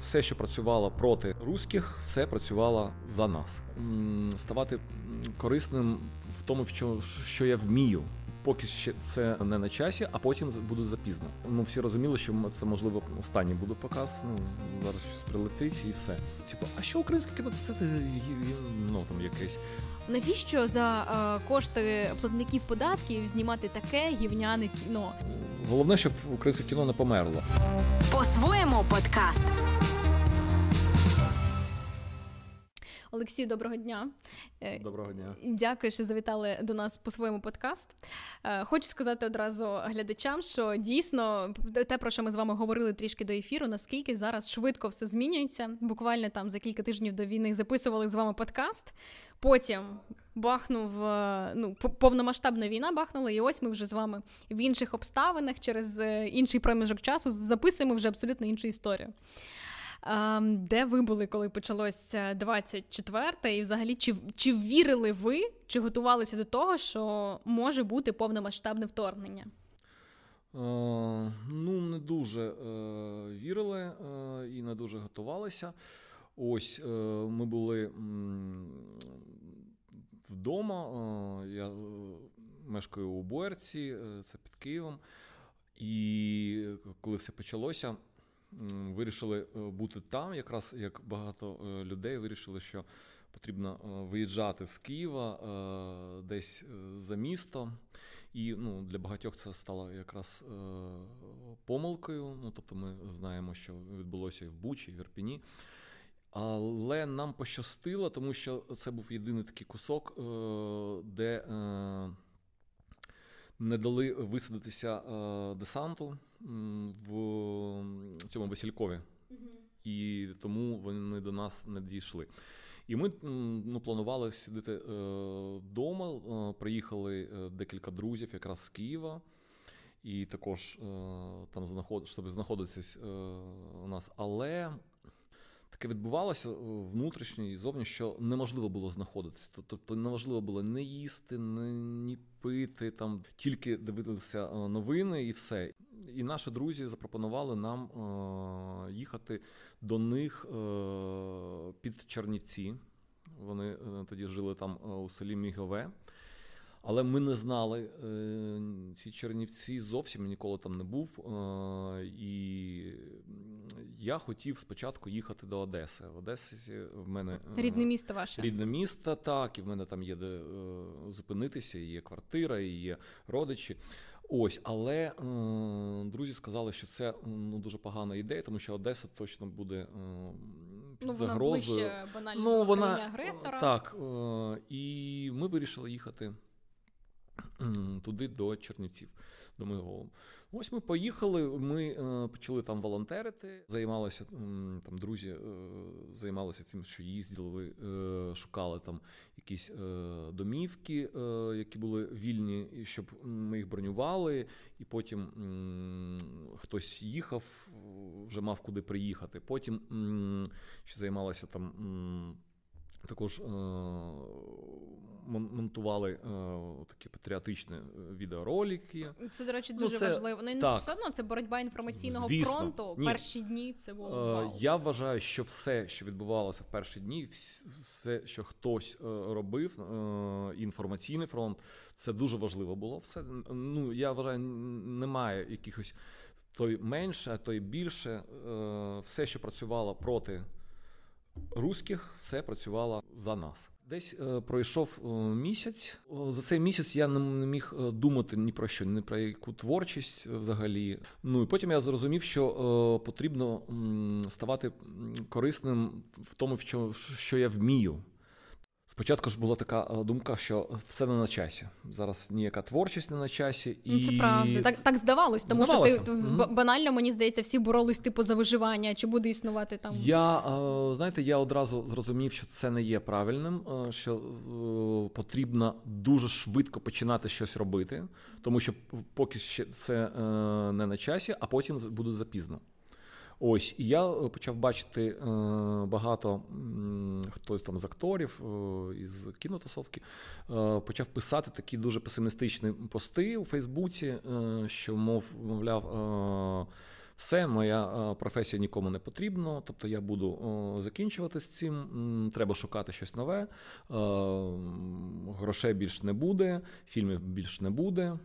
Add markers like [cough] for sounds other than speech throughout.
Все, що працювало проти руських, все працювало за нас. Ставати корисним в тому, що, що я вмію. Поки ще це не на часі, а потім буде запізно. Ну всі розуміли, що це можливо останній буде показ. Ну зараз щось прилетить і все. Типу, а що українське кіно? Це ну там якесь. Навіщо за е, кошти платників податків знімати таке гівняне кіно? Головне, щоб українське кіно не померло. По-своєму подкаст. Олексій, доброго дня. Е, доброго дня. Дякую, що завітали до нас по своєму подкаст. Е, хочу сказати одразу глядачам, що дійсно те, про що ми з вами говорили трішки до ефіру, наскільки зараз швидко все змінюється. Буквально там за кілька тижнів до війни записували з вами подкаст. Потім бахнув е, ну, повномасштабна війна бахнула, і ось ми вже з вами в інших обставинах через інший проміжок часу записуємо вже абсолютно іншу історію. Де ви були, коли почалося 24-те? І взагалі, чи чи вірили ви, чи готувалися до того, що може бути повномасштабне вторгнення? Е, ну, не дуже е, вірили е, і не дуже готувалися. Ось е, ми були вдома. Е, я е, мешкаю у Боярці, це під Києвом. І коли все почалося вирішили е, бути там, якраз як багато е, людей вирішили, що потрібно е, виїжджати з Києва десь за місто. І ну, для багатьох це стало якраз помилкою. Ну, Тобто ми знаємо, що відбулося і в Бучі, і в Ірпіні. Але нам пощастило, тому що це був єдиний такий кусок, де не дали висадитися десанту в цьому Василькові, і тому вони до нас не дійшли. І ми ну, планували сидіти вдома. Е, приїхали е, декілька друзів, якраз з Києва, і також е, там знаход... щоб знаходитися у нас. Але таке відбувалося внутрішньо і зовні, що неможливо було знаходитися. Тобто неможливо було не їсти, не, ні пити, там тільки дивилися новини і все. І наші друзі запропонували нам е, їхати до них е, під Чернівці. Вони е, тоді жили там у селі Мігове. Але ми не знали ці Чернівці зовсім ніколи там не був. І я хотів спочатку їхати до Одеси. В Одесі в мене рідне місто ваше рідне місто, так, і в мене там є де зупинитися, і є квартира, і є родичі. Ось, але е, друзі сказали, що це ну дуже погана ідея, тому що Одеса точно буде е, під ну, загрозою. Вона ближче банально ну, вона, агресора. Так, е, і ми вирішили їхати туди до Чернівців, до Мигово. Ось ми поїхали. Ми е, почали там волонтерити, займалися там друзі, е, займалися тим, що їздили, е, шукали там якісь домівки, які були вільні, щоб ми їх бронювали, і потім хтось їхав, вже мав куди приїхати. Потім ще займалися там. Також е, монтували е, такі патріотичні е, відеоролики. Це, до речі, ну, дуже ну, це, важливо. Не так, все одно це боротьба інформаційного Звісно, фронту. Ні. Перші дні це було. Вау. Я вважаю, що все, що відбувалося в перші дні, все, що хтось робив, інформаційний фронт, це дуже важливо було. Все ну я вважаю, немає якихось той менше, а той більше. Все, що працювало проти руських все працювало за нас. Десь е, пройшов е, місяць. За цей місяць я не міг е, думати ні про що, ні про яку творчість взагалі. Ну і потім я зрозумів, що е, потрібно м, ставати корисним в тому, що, що я вмію. Спочатку ж була така е, думка, що все не на часі. Зараз ніяка творчість не на часі. І... Ну, Це правда. Так так здавалось, тому Здавалося. що ти mm-hmm. банально, мені здається, всі боролись типу за виживання, чи буде існувати там. Я е, знаєте, я одразу зрозумів, що це не є правильним, е, що потрібно дуже швидко починати щось робити, тому що поки ще це не на часі, а потім буде запізно. Ось, і я е, почав бачити е, багато хтось там з акторів е, із кінотусовки, е, почав писати такі дуже песимістичні пости у Фейсбуці, що мов, мовляв. Все, моя професія нікому не потрібна, тобто я буду закінчувати з цим. Треба шукати щось нове, грошей більше не буде, фільмів більше не буде.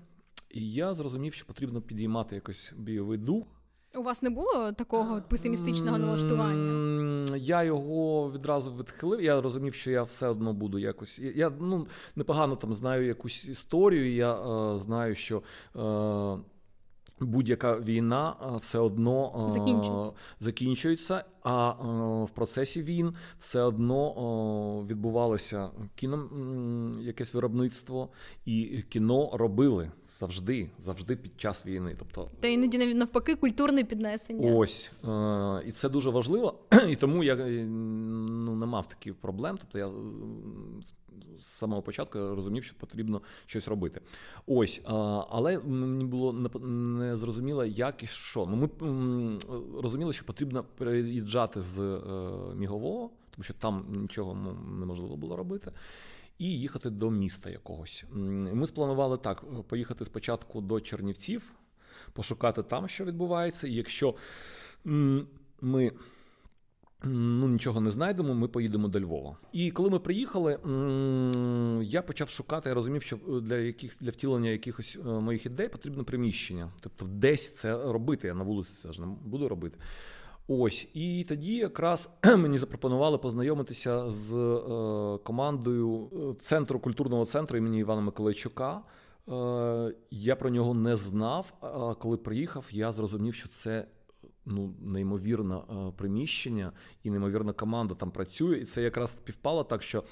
І я зрозумів, що потрібно підіймати якось бойовий дух. У вас не було такого песимістичного налаштування? Я його відразу відхилив. Я розумів, що я все одно буду якось. Я ну непогано там знаю якусь історію. Я е, знаю, що. Е, Будь-яка війна все одно закінчується, закінчується а в процесі війн все одно відбувалося кіно, якесь виробництво, і кіно робили завжди, завжди під час війни. Тобто, та іноді навіть навпаки, культурне піднесення. Ось і це дуже важливо, [clears throat] і тому я ну не мав таких проблем. Тобто я з самого початку розумів, що потрібно щось робити. Ось, але мені було не зрозуміло, як і що. Ну, ми розуміли, що потрібно переїжджати з е, мігового, тому що там нічого неможливо було робити. І їхати до міста якогось. Ми спланували так: поїхати спочатку до Чернівців, пошукати там, що відбувається. І якщо ми ну, нічого не знайдемо, ми поїдемо до Львова. І коли ми приїхали, я почав шукати, я розумів, що для яких для втілення якихось е, моїх ідей потрібно приміщення. Тобто, десь це робити. Я на вулиці це ж не буду робити. Ось, і тоді якраз [clears throat] мені запропонували познайомитися з е, командою е, центру культурного центру імені Івана Миколайчука. Е, Я про нього не знав. А коли приїхав, я зрозумів, що це ну, неймовірне приміщення і неймовірна команда там працює. І це якраз співпало так, що.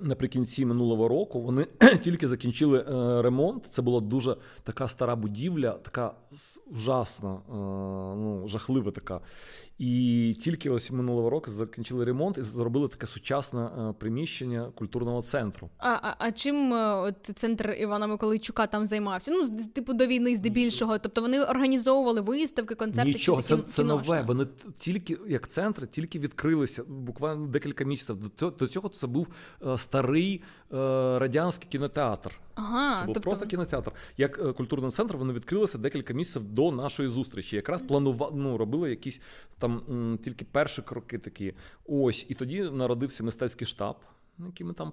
Наприкінці минулого року вони [clears throat] тільки закінчили е, ремонт. Це була дуже така стара будівля, така ужасна, е, ну жахлива така. І тільки ось минулого року закінчили ремонт і зробили таке сучасне е, приміщення культурного центру. А а, а чим е, от центр Івана Миколайчука там займався? Ну з типу до війни здебільшого. Тобто вони організовували виставки, концерти. Нічого, це це нове. Вони тільки як центр, тільки відкрилися буквально декілька місяців. До цього це був е, старий радянський кінотеатр. Ага, Це був тобто... просто кінотеатр. Як культурний центр вони відкрилися декілька місяців до нашої зустрічі. Якраз планували, ну, робили якісь там м, тільки перші кроки такі. Ось, і тоді народився мистецький штаб. Який ми там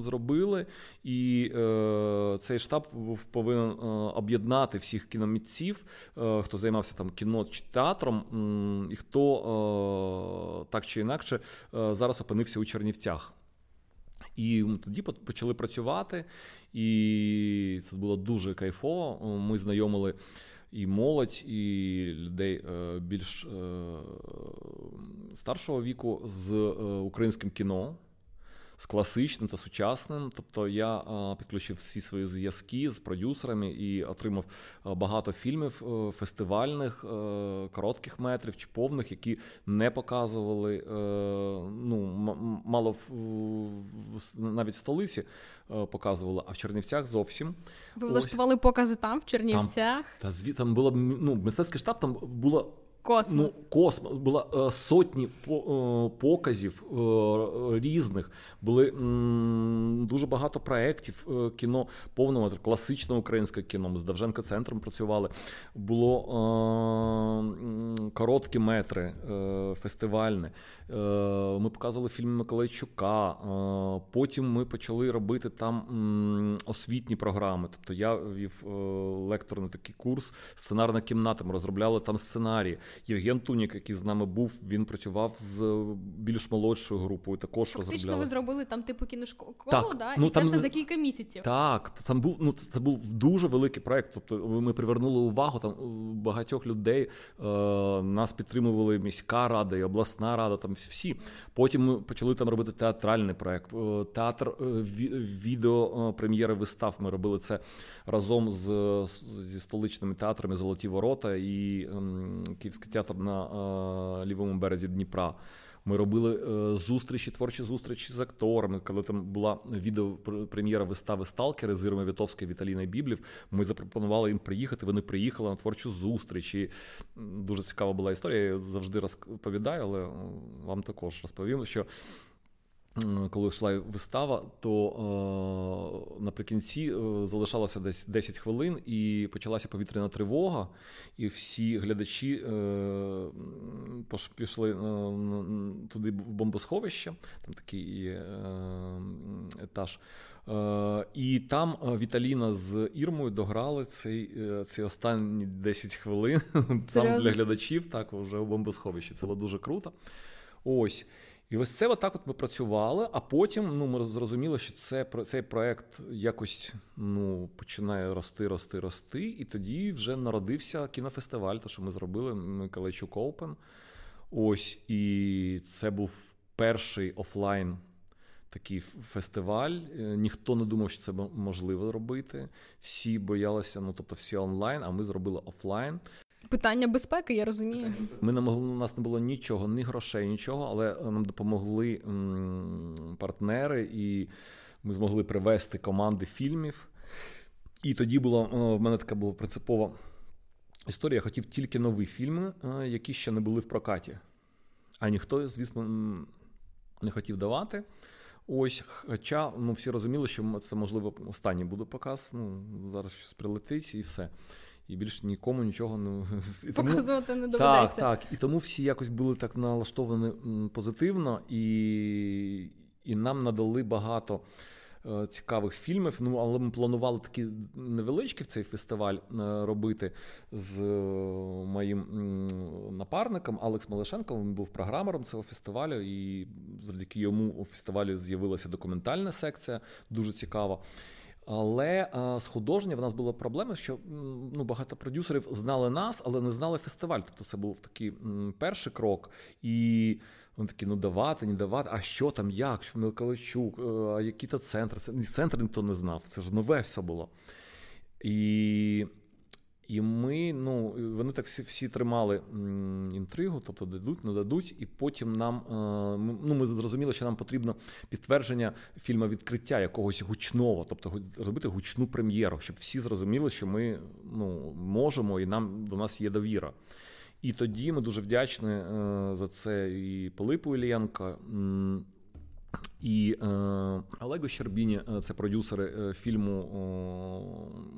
зробили, і е, цей штаб повинен е, об'єднати всіх кіномітців, е, хто займався там кіно чи театром, м, і хто е, так чи інакше е, зараз опинився у Чернівцях. І тоді почали працювати, і це було дуже кайфово. Ми знайомили і молодь, і людей е, більш е, старшого віку з е, українським кіно з класичним та сучасним. Тобто я підключив всі свої зв'язки з продюсерами і отримав багато фільмів е, фестивальних, е, коротких метрів чи повних, які не показували. Е, ну мало навіть в столиці показували, а в Чернівцях зовсім. Ви влаштували покази там, в Чернівцях? Там, та там було ну, мистецький штаб, там було Космос. Ну, космос. Було е, сотні е, показів е, різних. Були дуже багато проєктів кіно повного класичного українське кіно. Ми з Давженко центром працювали. Було короткі метри фестивальне. Ми показували фільм Миколайчука. Потім ми почали робити там освітні програми. Тобто я вів е, лекторний такий курс, сценарна кімната. Ми розробляли там сценарії. Євген Тунік, який з нами був, він працював з більш молодшою групою. Також Фактично розробляли. ви зробили там типу кіношколу, так, да? ну, і там, це все за кілька місяців. Так, там був ну це був дуже великий проект. Тобто ми привернули увагу там багатьох людей. Е, Нас підтримували міська рада і обласна рада. Там всі. Потім ми почали там робити театральний проект. Е, театр е, відео прем'єри вистав. Ми робили це разом з зі столичними театрами Золоті Ворота і ем, Київський театр на е, лівому березі Дніпра. Ми робили е, зустрічі, творчі зустрічі з акторами. Коли там була відеопрем'єра вистави Сталкери з Ірми Вітовської Віталіна Біблів. Ми запропонували їм приїхати. Вони приїхали на творчу зустріч. І Дуже цікава була історія. Я завжди розповідаю, але вам також розповім, що коли йшла вистава, то е, наприкінці е, залишалося десь 10 хвилин, і почалася повітряна тривога, і всі глядачі е, пішли е, туди в бомбосховище, там такий е, етаж. Е, і там Віталіна з Ірмою дограли цей цей останні 10 хвилин [laughs] там для глядачів, так вже у бомбосховищі. Це було дуже круто. Ось. І ось це отак от ми працювали, а потім ну, ми зрозуміли, що це, цей проект якось ну, починає рости, рости, рости. І тоді вже народився кінофестиваль, то що ми зробили Миколайчук Оупен. Ось, і це був перший офлайн такий фестиваль. Е, ніхто не думав, що це можливо робити. Всі боялися, ну тобто всі онлайн, а ми зробили офлайн. Питання безпеки, я розумію. Ми не могли, у нас не було нічого, ні грошей, нічого, але нам допомогли партнери, і ми змогли привести команди фільмів. І тоді була в мене така була принципова історія. Я хотів тільки нові фільми, які ще не були в прокаті. А ніхто, звісно, не хотів давати. Ось, хоча ну, всі розуміли, що це можливо останній буде показ. Ну, Зараз щось прилетить і все і більше нікому нічого не [laughs] і показувати не доведеться. Так, так. І тому всі якось були так налаштовані позитивно, і, і нам надали багато. Е, цікавих фільмів, ну але ми планували такі невеличкі в цей фестиваль е, робити з е, моїм напарником Алекс Малишенко. Він був програмером цього фестивалю, і завдяки йому у фестивалі з'явилася документальна секція, дуже цікава. Але а, з художня в нас була проблема, що ну, багато продюсерів знали нас, але не знали фестиваль. Тобто це був такий м, перший крок. І вони такі, ну давати, не давати, а що там, як, що Мелкаличук, які то центри. Це центр ніхто не знав. Це ж нове все було. І і ми, ну, вони так всі всі тримали інтригу, тобто дадуть, не дадуть, і потім нам е, ну, ми зрозуміли, що нам потрібно підтвердження фільму відкриття якогось гучного, тобто робити гучну прем'єру, щоб всі зрозуміли, що ми ну, можемо і нам до нас є довіра. І тоді ми дуже вдячні е, за це і Пилипу Ілієнка, і е, Олегу Щербіні, е, це продюсери фільму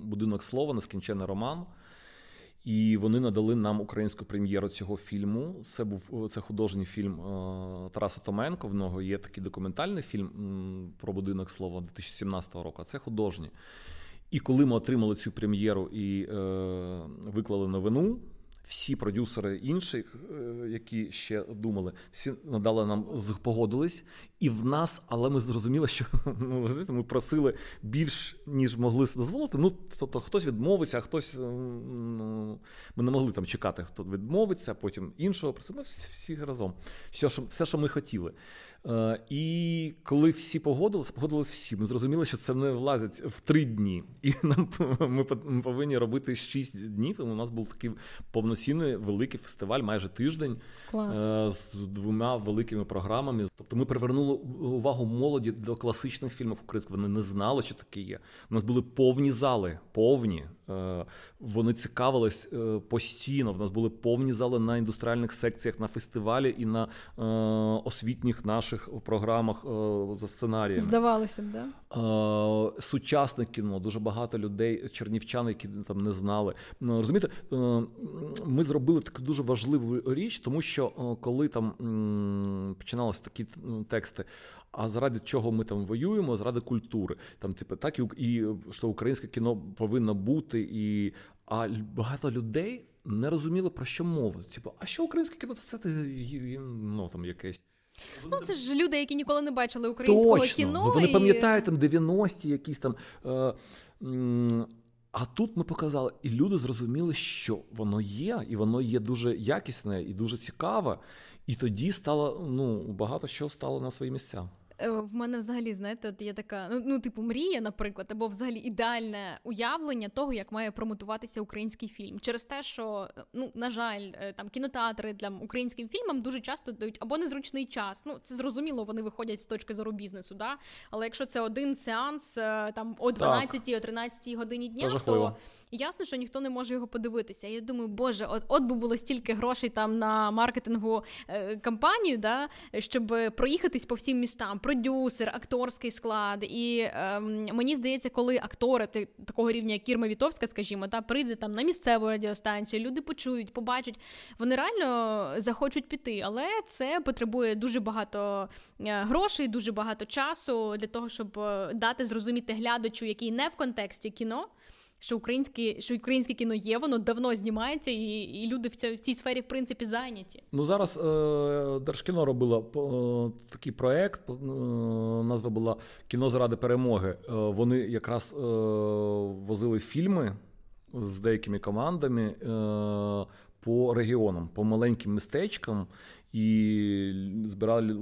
Будинок слова, нескінчений роман. І вони надали нам українську прем'єру цього фільму. Це був це художній фільм Тараса Томенко. В нього є такий документальний фільм про будинок слова 2017 року. а Це художній. І коли ми отримали цю прем'єру і е, виклали новину всі продюсери інших, е, які ще думали, всі надали нам погодились, і в нас, але ми зрозуміли, що [laughs] ну ми просили більш ніж могли дозволити. Ну тобто хтось відмовиться, а хтось ну, ми не могли там чекати, хто відмовиться, потім іншого просили. Ми всі разом. Все, що все, що ми хотіли. Е, і коли всі погодилися, погодилися всі. Ми зрозуміли, що це не влазить в три дні. І [laughs] нам ми повинні робити шість днів. І у нас був такий повноцінний великий фестиваль, майже тиждень Клас. Е, з двома великими програмами. Тобто ми привернули увагу молоді до класичних фільмів українських. Вони не знали, що таке є. У нас були повні зали, повні. Е, вони цікавились постійно. В нас були повні зали на індустріальних секціях, на фестивалі і на освітніх наших програмах е, за сценарієм. Здавалося б, да? Е, сучасне кіно, дуже багато людей, чернівчан, які там не знали. Ну, розумієте, е, ми зробили таку дуже важливу річ, тому що коли там починалися такі тексти. А заради чого ми там воюємо? Заради культури. Там, типу, так і і що українське кіно повинно бути, і а багато людей не розуміли про що мова. Типу, а що українське кіно? Це ну, там якесь. Ну, це ж люди, які ніколи не бачили українського Точно. кіно. Ну, Вони і... пам'ятають там 90-ті якісь там. Е, а тут ми показали, і люди зрозуміли, що воно є, і воно є дуже якісне і дуже цікаве. І тоді стало ну, багато що стало на свої місця. Е, в мене взагалі, знаєте, от є така, ну, ну, типу, мрія, наприклад, або взагалі ідеальне уявлення того, як має промотуватися український фільм. Через те, що, ну, на жаль, е, там кінотеатри для українським фільмам дуже часто дають або незручний час. Ну, це зрозуміло, вони виходять з точки зору бізнесу, да? Але якщо це один сеанс е, там о 12 о 13 годині дня, то ясно, що ніхто не може його подивитися. Я думаю, боже, от от би було стільки грошей там на маркетингу е, кампанію, да, щоб проїхатись по всім містам, продюсер, акторський склад. І е, мені здається, коли актори ти, такого рівня, як Кірма Вітовська, скажімо, да, прийде там на місцеву радіостанцію, люди почують, побачать, вони реально захочуть піти, але це потребує дуже багато е, грошей, дуже багато часу для того, щоб е, дати зрозуміти глядачу, який не в контексті кіно що українське що українське кіно є, воно давно знімається, і і люди в цій, в цій сфері в принципі зайняті. Ну зараз е, Держкіно робило е, такий проект. Е, назва була Кіно заради перемоги. Е, вони якраз е, возили фільми з деякими командами е, по регіонам, по маленьким містечкам і збирали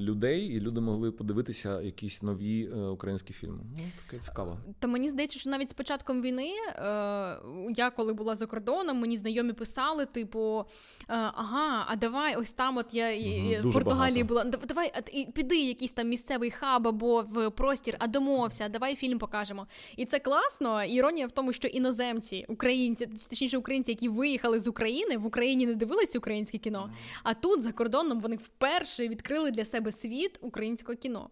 людей, і люди могли подивитися якісь нові е, українські фільми. Ну таке цікаво. Та мені здається, що навіть з початком війни е, я коли була за кордоном, мені знайомі писали, типу, е, ага, а давай ось там, от я угу, в Португалії багато. була. Давай піди якийсь там місцевий хаб або в простір, а домовся, давай фільм покажемо. І це класно. Іронія в тому, що іноземці, українці, точніше українці, які виїхали з України, в Україні не дивилися українське кіно, а тут за кордоном вони вперше відкрили для себе світ українського кіно.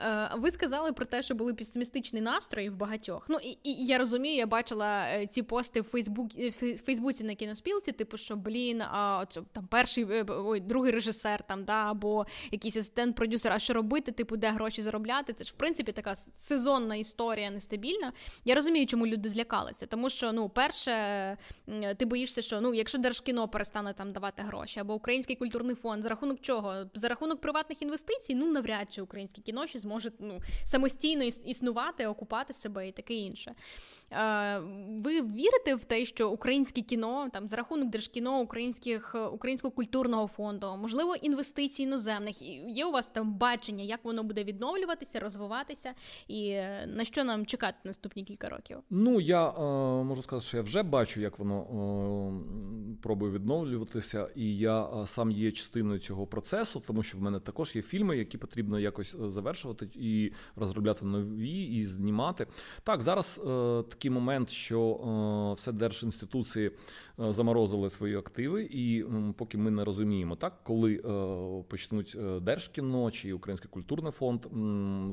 Е, ви сказали про те, що були песимістичні настрої в багатьох. Ну і, і я розумію, я бачила е, ці пости в Фейсбук в Фейсбуці на кіноспілці, типу, що блін, а оце, там перший е, ой, другий режисер, там да, або якийсь асистент продюсер. А що робити? Типу, де гроші заробляти? Це ж в принципі така сезонна історія нестабільна. Я розумію, чому люди злякалися, тому що ну, перше, ти боїшся, що ну, якщо держкіно перестане там давати гроші, або український культурний фонд, за рахунок чого? За рахунок приватних інвестицій, ну навряд чи українське кіно гроші, зможе ну, самостійно існувати, окупати себе і таке інше. Ви вірите в те, що українське кіно там за рахунок держкіно, українських українського культурного фонду, можливо, інвестицій іноземних є у вас там бачення, як воно буде відновлюватися, розвиватися, і е, на що нам чекати наступні кілька років? Ну я е, можу сказати, що я вже бачу, як воно е, пробує відновлюватися, і я е, сам є частиною цього процесу, тому що в мене також є фільми, які потрібно якось е, завершувати і розробляти нові, і знімати. Так зараз е, такий момент, що е, все держінституції е, заморозили свої активи, і поки ми не розуміємо, так коли е, почнуть держкіно чи Український культурний фонд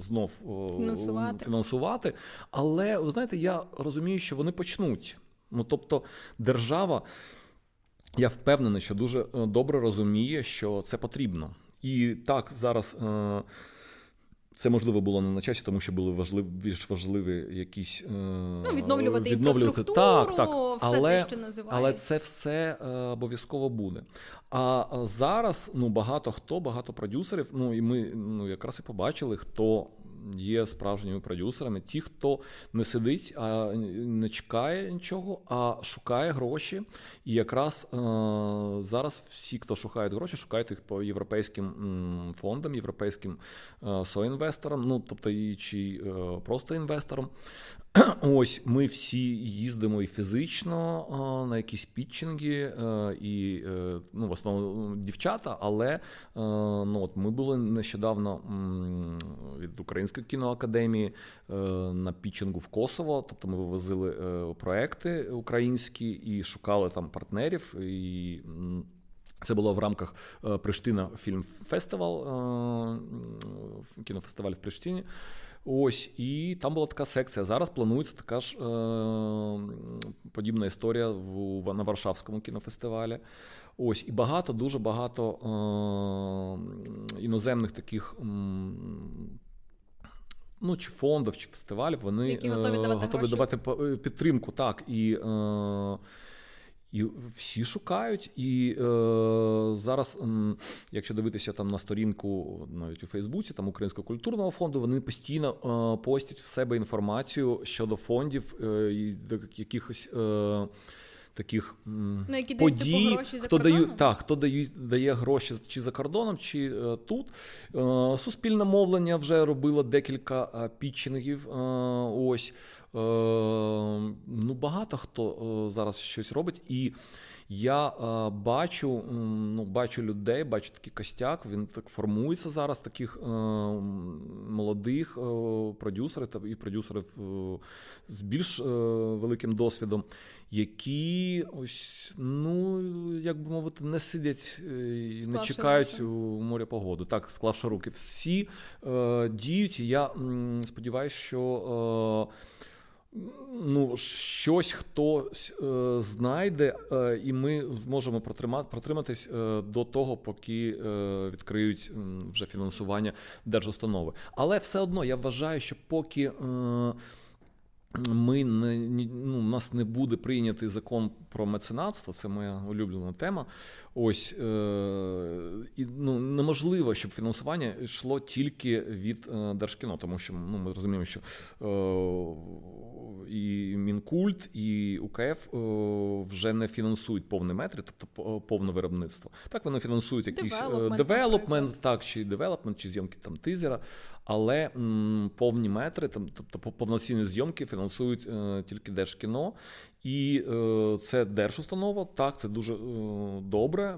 знов фінансувати. фінансувати. Але ви знаєте, я розумію, що вони почнуть. Ну тобто, держава. Я впевнений, що дуже добре розуміє, що це потрібно. І так зараз це можливо було не на часі, тому що були важливі більш важливі якісь е, ну, відновлювати, відновлювати так, так. все але, те, що називають. але це все е, обов'язково буде. А зараз ну багато хто, багато продюсерів. Ну і ми ну якраз і побачили, хто є справжніми продюсерами, ті, хто не сидить, а не чекає нічого, а шукає гроші. І якраз е, зараз всі, хто шукають гроші, шукають їх по європейським фондам, європейським е, соінвесторам, ну тобто і чи е, просто інвесторам. [clears throat] Ось ми всі їздимо і фізично на якісь пітчинги, і ну, в основному дівчата, але ну, от ми були нещодавно від Української кіноакадемії на пітчингу в Косово. Тобто ми вивозили е, проекти українські і шукали там партнерів. і це було в рамках е, Приштина фільм фестивал, е, кінофестиваль в Приштині. Ось, і там була така секція. Зараз планується така ж е, подібна історія в, на Варшавському кінофестивалі. Ось, і багато, дуже багато е, іноземних таких. Ну, чи фондів, чи фестивалів, вони Які готові давати, готові давати підтримку. Так, і е, і всі шукають. І е, зараз, якщо дивитися там на сторінку навіть у Фейсбуці, там Українського культурного фонду, вони постійно е, постять в себе інформацію щодо фондів е, і якихось. Е, Таких ну, які подій, дають, типу, гроші хто дає так, хто дає дає гроші чи за кордоном, чи е, тут. Е, суспільне мовлення вже робило декілька е, пітчингів. Е, ось ну, багато хто е, зараз щось робить. І Я е, бачу ну, бачу людей, бачу такий костяк. Він так формується зараз, таких е, молодих е, продюсерів і продюсерів е, з більш е, великим досвідом, які ось, ну як би мовити, не сидять і не чекають руки. у моря погоду. Так, склавши руки, всі е, діють. і Я сподіваюся, що. Е, ну, щось хтось е, знайде, е, і ми зможемо протримати, протриматись е, до того, поки е, відкриють вже фінансування держустанови. Але все одно я вважаю, що поки. Е, ми не ну, у нас не буде прийнятий закон про меценатство, це моя улюблена тема. Ось е, і ну неможливо, щоб фінансування йшло тільки від е, Держкіно, тому що ну, ми розуміємо, що е, і Мінкульт, і УКФ е, вже не фінансують повні метри, тобто повне виробництво. Так вони фінансують якийсь development, так чи development, чи зйомки там тизера але м, повні метри, там, тобто повноцінні зйомки фінансують е, тільки Держкіно. І е, це держустанова, так, це дуже е, добре,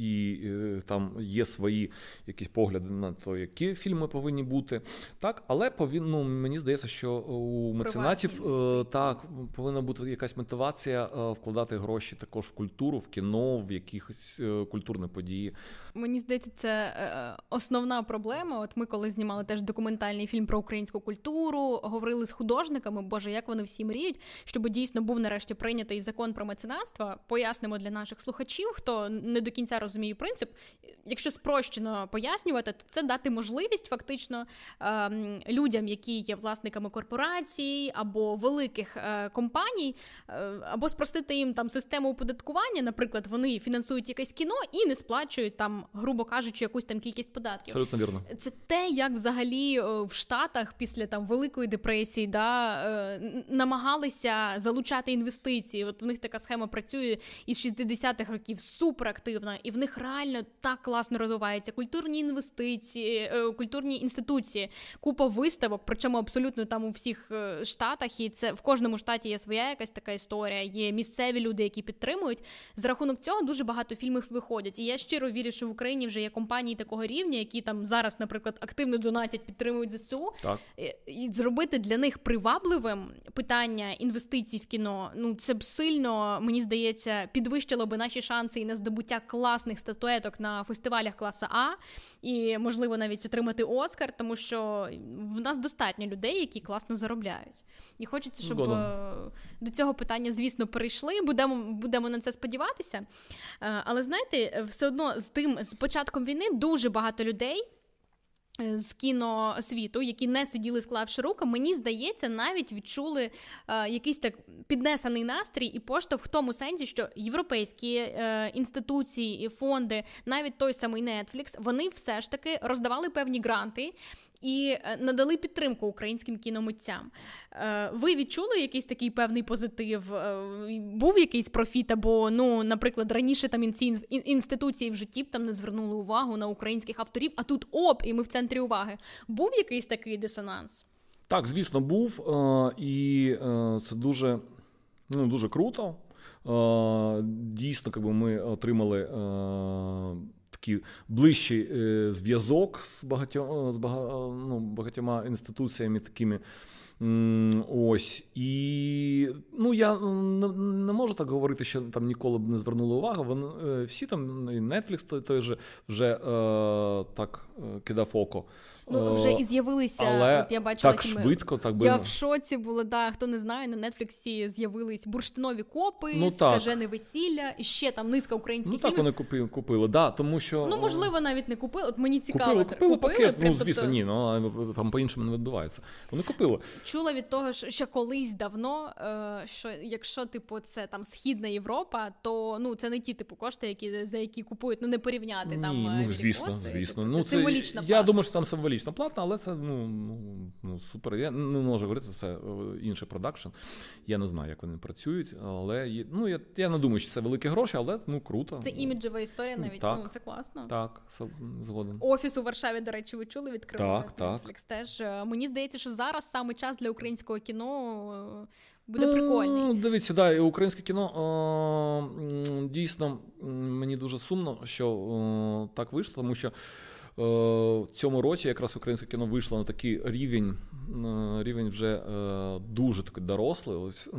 і е, там є свої якісь погляди на те, які фільми повинні бути. Так, Але повин, ну, мені здається, що у меценатів е, так повинна бути якась мотивація е, вкладати гроші також в культуру, в кіно, в якісь е, культурні події. Мені здається, це основна проблема. От ми коли знімали теж документальний фільм про українську культуру, говорили з художниками, боже, як вони всі мріють, щоб дійсно був нарешті прийнятий закон про меценатство. Пояснимо для наших слухачів, хто не до кінця розуміє принцип. Якщо спрощено пояснювати, то це дати можливість фактично ем, людям, які є власниками корпорацій або великих е, компаній, е, або спростити їм там систему оподаткування. Наприклад, вони фінансують якесь кіно і не сплачують там, грубо кажучи, якусь там кількість податків. Абсолютно вірно. Це те, як взагалі е, в Штатах після там великої депресії да, намагалися залучати інвестиції. От у них така схема працює із 60-х років суперактивно, і в них реально так класно розвивається. Культурні інвестиції, е, культурні інституції, купа виставок, причому абсолютно там у всіх е, штатах, і це в кожному штаті є своя якась така історія. Є місцеві люди, які підтримують. За рахунок цього дуже багато фільмів виходять. І я щиро вірю, що в Україні вже є компанії такого рівня, які там зараз, наприклад, активно донатять, підтримують ЗСУ. Так. І зробити для них привабливим питання інвестицій в кіно. Ну це б сильно мені здається підвищило би наші шанси і на здобуття класних статуеток на фестивалях класу А, і можливо навіть отримати Оскар, тому що в нас достатньо людей, які класно заробляють. І хочеться, щоб Згодом. Е, до цього питання, звісно, перейшли. Будемо будемо на це сподіватися. Е, але знаєте, все одно з тим з початком війни дуже багато людей. Е, з кіносвіту, які не сиділи, склавши руки, мені здається, навіть відчули е, якийсь так піднесений настрій і поштовх в тому сенсі, що європейські е, інституції фонди, навіть той самий Netflix, вони все ж таки роздавали певні гранти і е, надали підтримку українським кіномитцям. Е, ви відчули якийсь такий певний позитив? Е, був якийсь профіт? Або, ну, наприклад, раніше там ці інституції в житті б там не звернули увагу на українських авторів, а тут оп, і ми в центрі уваги. Був якийсь такий дисонанс? Так, звісно, був. І це дуже, ну, дуже круто. Дійсно, якби ми отримали такий ближчий е, зв'язок з багатьма з ну, багатьма інституціями такими. Ось і ну я не, не можу так говорити, що там ніколи б не звернули увагу. Вони е, всі там і Netflix той, той же вже е, так е, кидав око. Ну вже і з'явилися. Але от я бачила так швидко, так би я в шоці була. Да, хто не знає, на Нетфліксі з'явились бурштинові копи, ну, скажене весілля, і ще там низка українських Ну так вони купили, купили, да, тому що ну можливо навіть не купили. От мені цікаво, купили, купили, купили пакет. Прям, ну звісно, тобто... ні, ну там по іншому не відбувається. Вони купили. Чула від того, що ще колись давно, е, що якщо типу це там східна Європа, то ну це не ті типу кошти, які за які купують, ну не порівняти ні, там. Ну е, звісно, звісно. Типу, ну це символічна. Плата. Я думаю, що там символічна плата, але це ну, ну, ну супер. Я не можу говорити, це все інший продакшн. Я не знаю, як вони працюють, але ну я я не думаю, що це великі гроші, але ну круто. Це іміджева історія, навіть так, ну це класно. Так, згоден. Офіс у Варшаві, до речі, ви чули відкрили так, Netflix так. теж. Мені здається, що зараз саме час для українського кіно буде прикольний. Ну, Дивіться, да, і українське кіно о, дійсно мені дуже сумно, що о, так вийшло, тому що. В цьому році якраз українське кіно вийшло на такий рівень, рівень вже дуже такий дорослий. Ось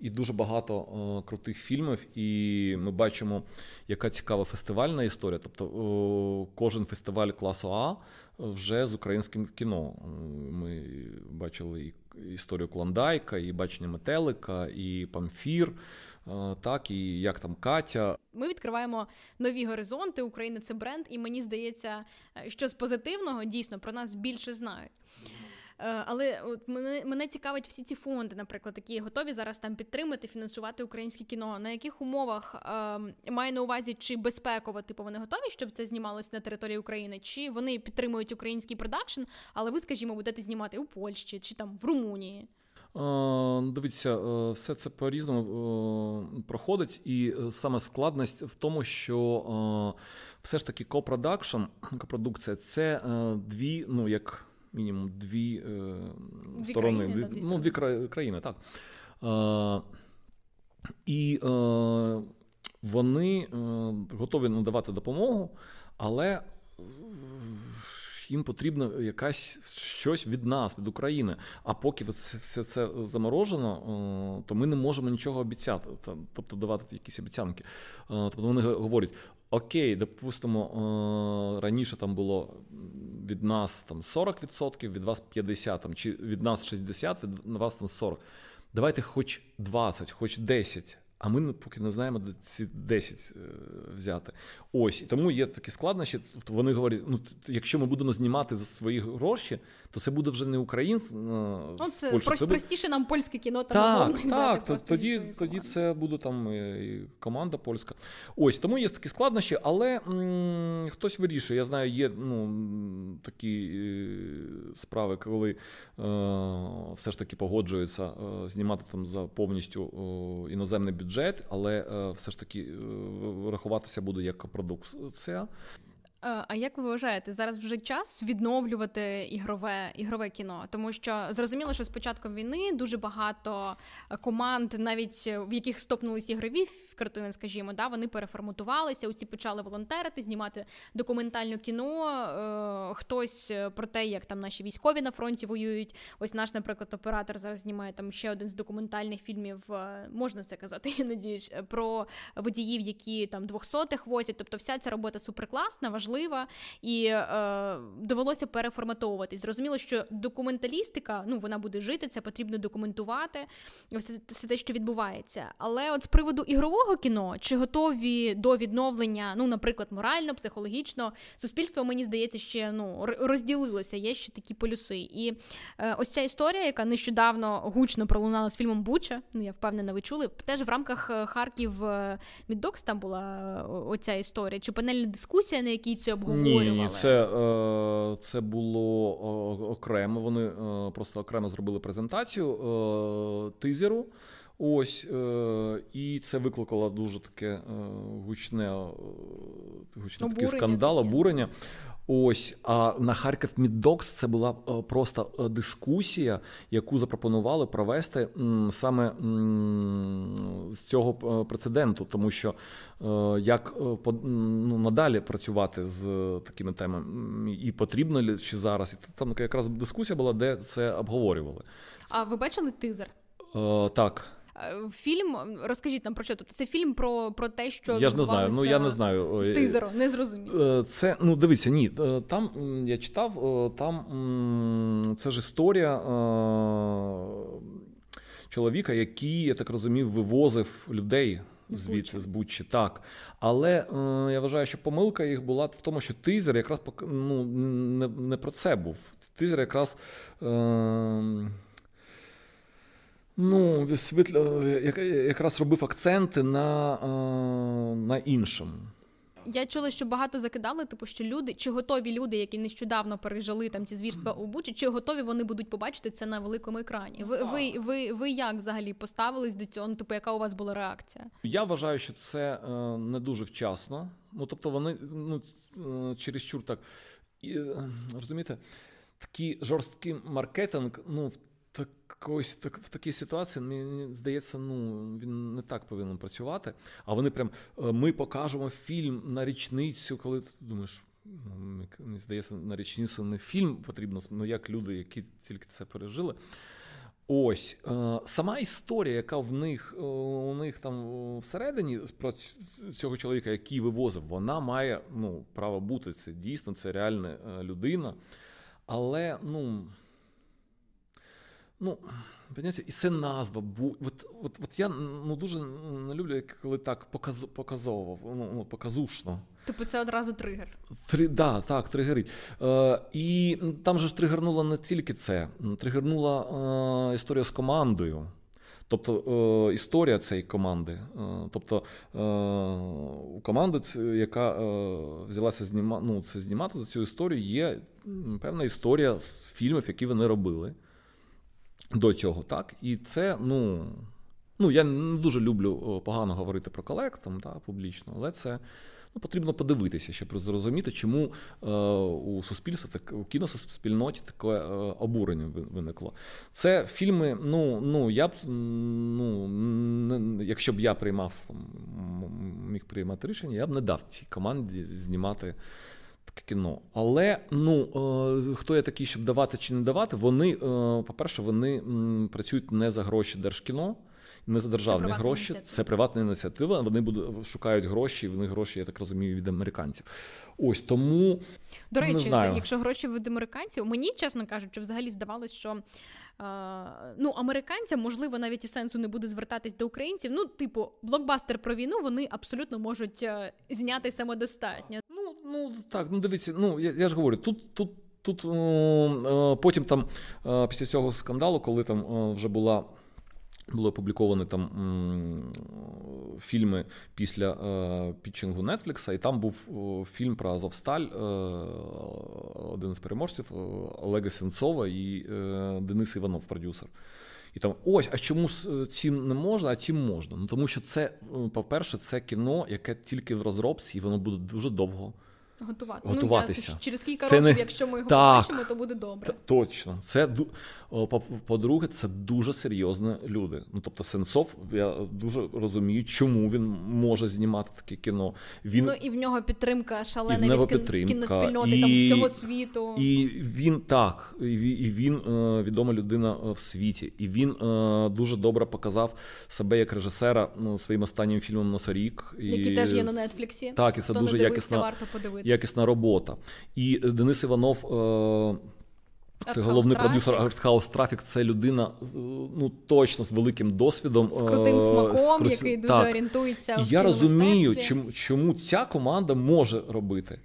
і дуже багато крутих фільмів. І ми бачимо, яка цікава фестивальна історія. Тобто кожен фестиваль класу А вже з українським кіно. Ми бачили і історію Клондайка, і бачення метелика, і Памфір. Так, і як там Катя. Ми відкриваємо нові горизонти. Україна це бренд, і мені здається, що з позитивного дійсно про нас більше знають. Е, але от мене мене цікавить всі ці фонди, наприклад, які готові зараз там підтримати, фінансувати українське кіно. На яких умовах е, маю на увазі, чи безпеково типу вони готові, щоб це знімалось на території України, чи вони підтримують український продакшн, але ви, скажімо, будете знімати у Польщі чи там в Румунії? Дивіться, е, все це по різному е, проходить, і саме складність в тому, що все ж таки копродакшн, [clears throat] копродукція це дві, ну як мінімум дві, е, дві сторони, країни, дві, ну, дві країни, так. Е, і е, вони е, готові надавати допомогу, але їм потрібно якась щось від нас, від України. А поки це це, це заморожено, то ми не можемо нічого обіцяти, тобто давати якісь обіцянки. Тобто вони говорять: окей, допустимо, раніше там було від нас там 40%, від вас 50%, там, чи від нас 60%, від вас там 40%. Давайте хоч 20, хоч 10. А ми поки не знаємо, де ці 10 е, взяти. Ось і тому є такі складнощі. Тобто вони говорять: ну якщо ми будемо знімати за свої гроші, то це буде вже не українське. Ну, це Польщі. Це простіше нам польське кіно там Так, так, то, тоді тоді це буде там і команда польська. Ось тому є такі складнощі, але м- хтось вирішує. Я знаю, є ну, такі е, справи, коли е, все ж таки погоджуються е, знімати там за повністю е, іноземний бюджет, але е, все ж таки е, рахуватися буде як продукція. Е, а як ви вважаєте, зараз вже час відновлювати ігрове ігрове кіно? Тому що зрозуміло, що з початком війни дуже багато команд, навіть в яких стопнулись ігрові картини, скажімо, да, вони переформатувалися. Оці почали волонтерити, знімати документальне кіно. Е, хтось про те, як там наші військові на фронті воюють. Ось наш, наприклад, оператор зараз знімає там ще один з документальних фільмів. Е, можна це казати, [laughs] я надіюсь, про водіїв, які там двохсотих возять. Тобто, вся ця робота суперкласна, важлива і е, довелося переформатовуватись. Зрозуміло, що документалістика, ну вона буде жити, це потрібно документувати все, все те, що відбувається. Але от з приводу ігрового кіно, чи готові до відновлення, ну, наприклад, морально, психологічно, суспільство, мені здається, ще ну розділилося. Є ще такі полюси. І е, ось ця історія, яка нещодавно гучно пролунала з фільмом Буча. Ну я впевнена, ви чули. Теж в рамках е, Харків е, Міддокс там була е, оця історія. Чи панельна дискусія, на якій це обговорювали? Ні, це це було окремо. Вони просто окремо зробили презентацію тизеру. Ось е, і це викликало дуже таке е, гучне е, гучне такий скандал, обурення. Ось, а на Харків Міддокс це була просто дискусія, яку запропонували провести саме з цього прецеденту, тому що як ну, надалі працювати з такими темами, і потрібно ли чи зараз, і там якраз дискусія була, де це обговорювали. А ви бачили тизер? Так. Е, фільм розкажіть нам про що тут. Це фільм про про те, що я ж не знаю. Ну я не знаю з тизеру, не зрозуміло. Е, це ну дивіться, ні. Е, там я читав, там це ж історія чоловіка, який я так розумів, вивозив людей. Звідси з Бучі, так. Але е, я вважаю, що помилка їх була в тому, що тизер якраз ну, не не про це був. Тизер якраз е, Ну, якраз робив акценти на на іншому. Я чула, що багато закидали, типу, що люди, чи готові люди, які нещодавно пережили там ці звірства у Бучі, чи готові вони будуть побачити це на великому екрані? Ви ви, ви, ви як взагалі поставились до цього? Ну, типу, яка у вас була реакція? Я вважаю, що це е, не дуже вчасно. Ну тобто, вони ну е, чересчур так і, е, розумієте, такий жорсткий маркетинг, ну так ось так, в такій ситуації мені здається, ну він не так повинен працювати. А вони прям ми покажемо фільм на річницю, коли ти думаєш. Ну, мені здається, на річницю не фільм потрібно, ну як люди, які тільки це пережили. Ось е, сама історія, яка в них е, у них там всередині про цього чоловіка, який вивозив, вона має ну, право бути. Це дійсно, це реальна е, людина. Але ну. Ну, і це назва. От, от, от я ну, дуже не люблю, коли так показу, показово, ну, ну, показушно. Типу, це одразу тригер. Три, да, Так, тригерить. Е, І там же ж тригернуло не тільки це, тригернула е, історія з командою. Тобто е, історія цієї команди. Е, тобто е, у команди, яка взялася зніма, ну, це знімати за цю історію, є певна історія з фільмів, які вони робили до цього. так? І це, ну. Ну, я не дуже люблю погано говорити про колег там, да, публічно, але це ну, потрібно подивитися, щоб зрозуміти, чому е, у суспільстві так у кіноспільноті таке е, обурення виникло. Це фільми. Ну ну я б ну не, якщо б я приймав там, міг приймати рішення, я б не дав цій команді знімати. Кіно. Але ну е, хто я такий, щоб давати чи не давати, вони, е, по-перше, вони працюють не за гроші держкіно не за державні це гроші, ініціатива. це приватна ініціатива. Вони будуть шукають гроші, вони гроші, я так розумію, від американців. Ось тому до речі, не знаю. якщо гроші від американців, мені чесно кажучи, взагалі здавалось, що. Ну, американцям, можливо, навіть і сенсу не буде звертатись до українців. Ну, типу, блокбастер про війну вони абсолютно можуть е, зняти самодостатньо. Ну ну так, ну дивіться, ну я я ж говорю, тут тут тут е, потім там е, після цього скандалу, коли там вже була були опубліковані там фільми після е, пітчингу Нетфлікса, і там був фільм про Азовсталь, е, один з переможців Олега Сенцова і е, Денис Іванов, продюсер. І там ось, а чому ж цим не можна, а цим можна? Ну тому що це, по-перше, це кіно, яке тільки в розробці, і воно буде дуже довго. Готувати. Готуватися. Ну, я, через кілька це років, не... якщо ми його так, побачимо, то буде добре. Точно. Це по-друге, це дуже серйозні люди. Ну тобто, Сенцов, я дуже розумію, чому він може знімати таке кіно. Він ну і в нього підтримка шалена від підтримка, кіноспільноти і, там всього світу. І він так, і він е, відома людина е, в світі, і він е, дуже добре показав себе як режисера ну, своїм останнім фільмом Носорік, який теж є на Нетфліксі. Так, і це Хто дуже якісна. Варто якісна робота. І Денис Іванов. Це головний продюсер Артхаус Трафік. Це людина ну точно з великим досвідом. З крутим е, смаком, з який дуже так. орієнтується. І в я розумію, чому, чому ця команда може робити.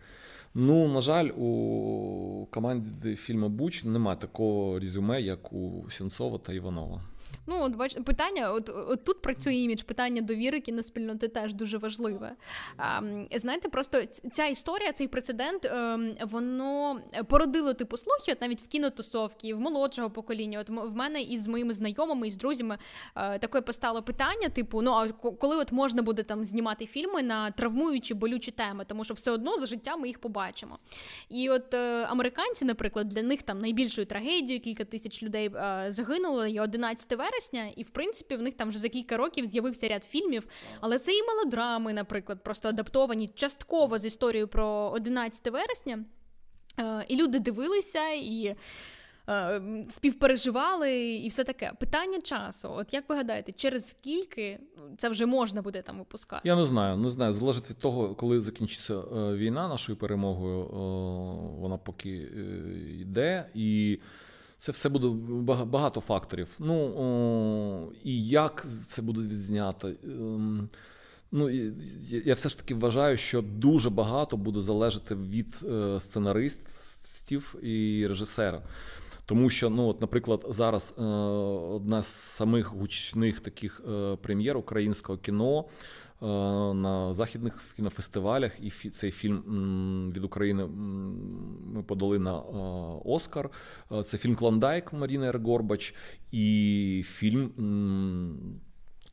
Ну, на жаль, у команді фільму Буч немає такого резюме, як у Сінцова та Іванова. Ну, от бач, питання, от, от тут працює імідж, питання довіри кіноспільноти теж дуже важливе. А, Знаєте, просто ця історія, цей прецедент, ем, воно породило типу слухи, от навіть в кінотусовці, в молодшого покоління. От в мене із моїми знайомими і з друзями е, таке постало питання: типу, ну а коли от можна буде там знімати фільми на травмуючі болючі теми, тому що все одно за життя ми їх побачимо. І от е, американці, наприклад, для них там найбільшою трагедією кілька тисяч людей е, загинуло, і 11 вересня, і в принципі в них там вже за кілька років з'явився ряд фільмів. Але це і мелодрами, наприклад, просто адаптовані частково з історією про 11 вересня. Е, і люди дивилися і. Е, співпереживали і все таке. Питання часу. От як ви гадаєте, через скільки це вже можна буде там випускати? Я не знаю. Не знаю. Залежить від того, коли закінчиться е, війна нашою перемогою. Вона поки йде і. Це все буде багато факторів. Ну і як це буде відзнято. Ем, ну, Я все ж таки вважаю, що дуже багато буде залежати від е, сценаристів і режисера. Тому що, ну, от, наприклад, зараз е, одна з самих гучних таких е, прем'єр українського кіно на західних кінофестивалях, і цей фільм від України ми подали на е, Оскар. Е, це фільм Клондайк Маріни Ергорбач, і фільм.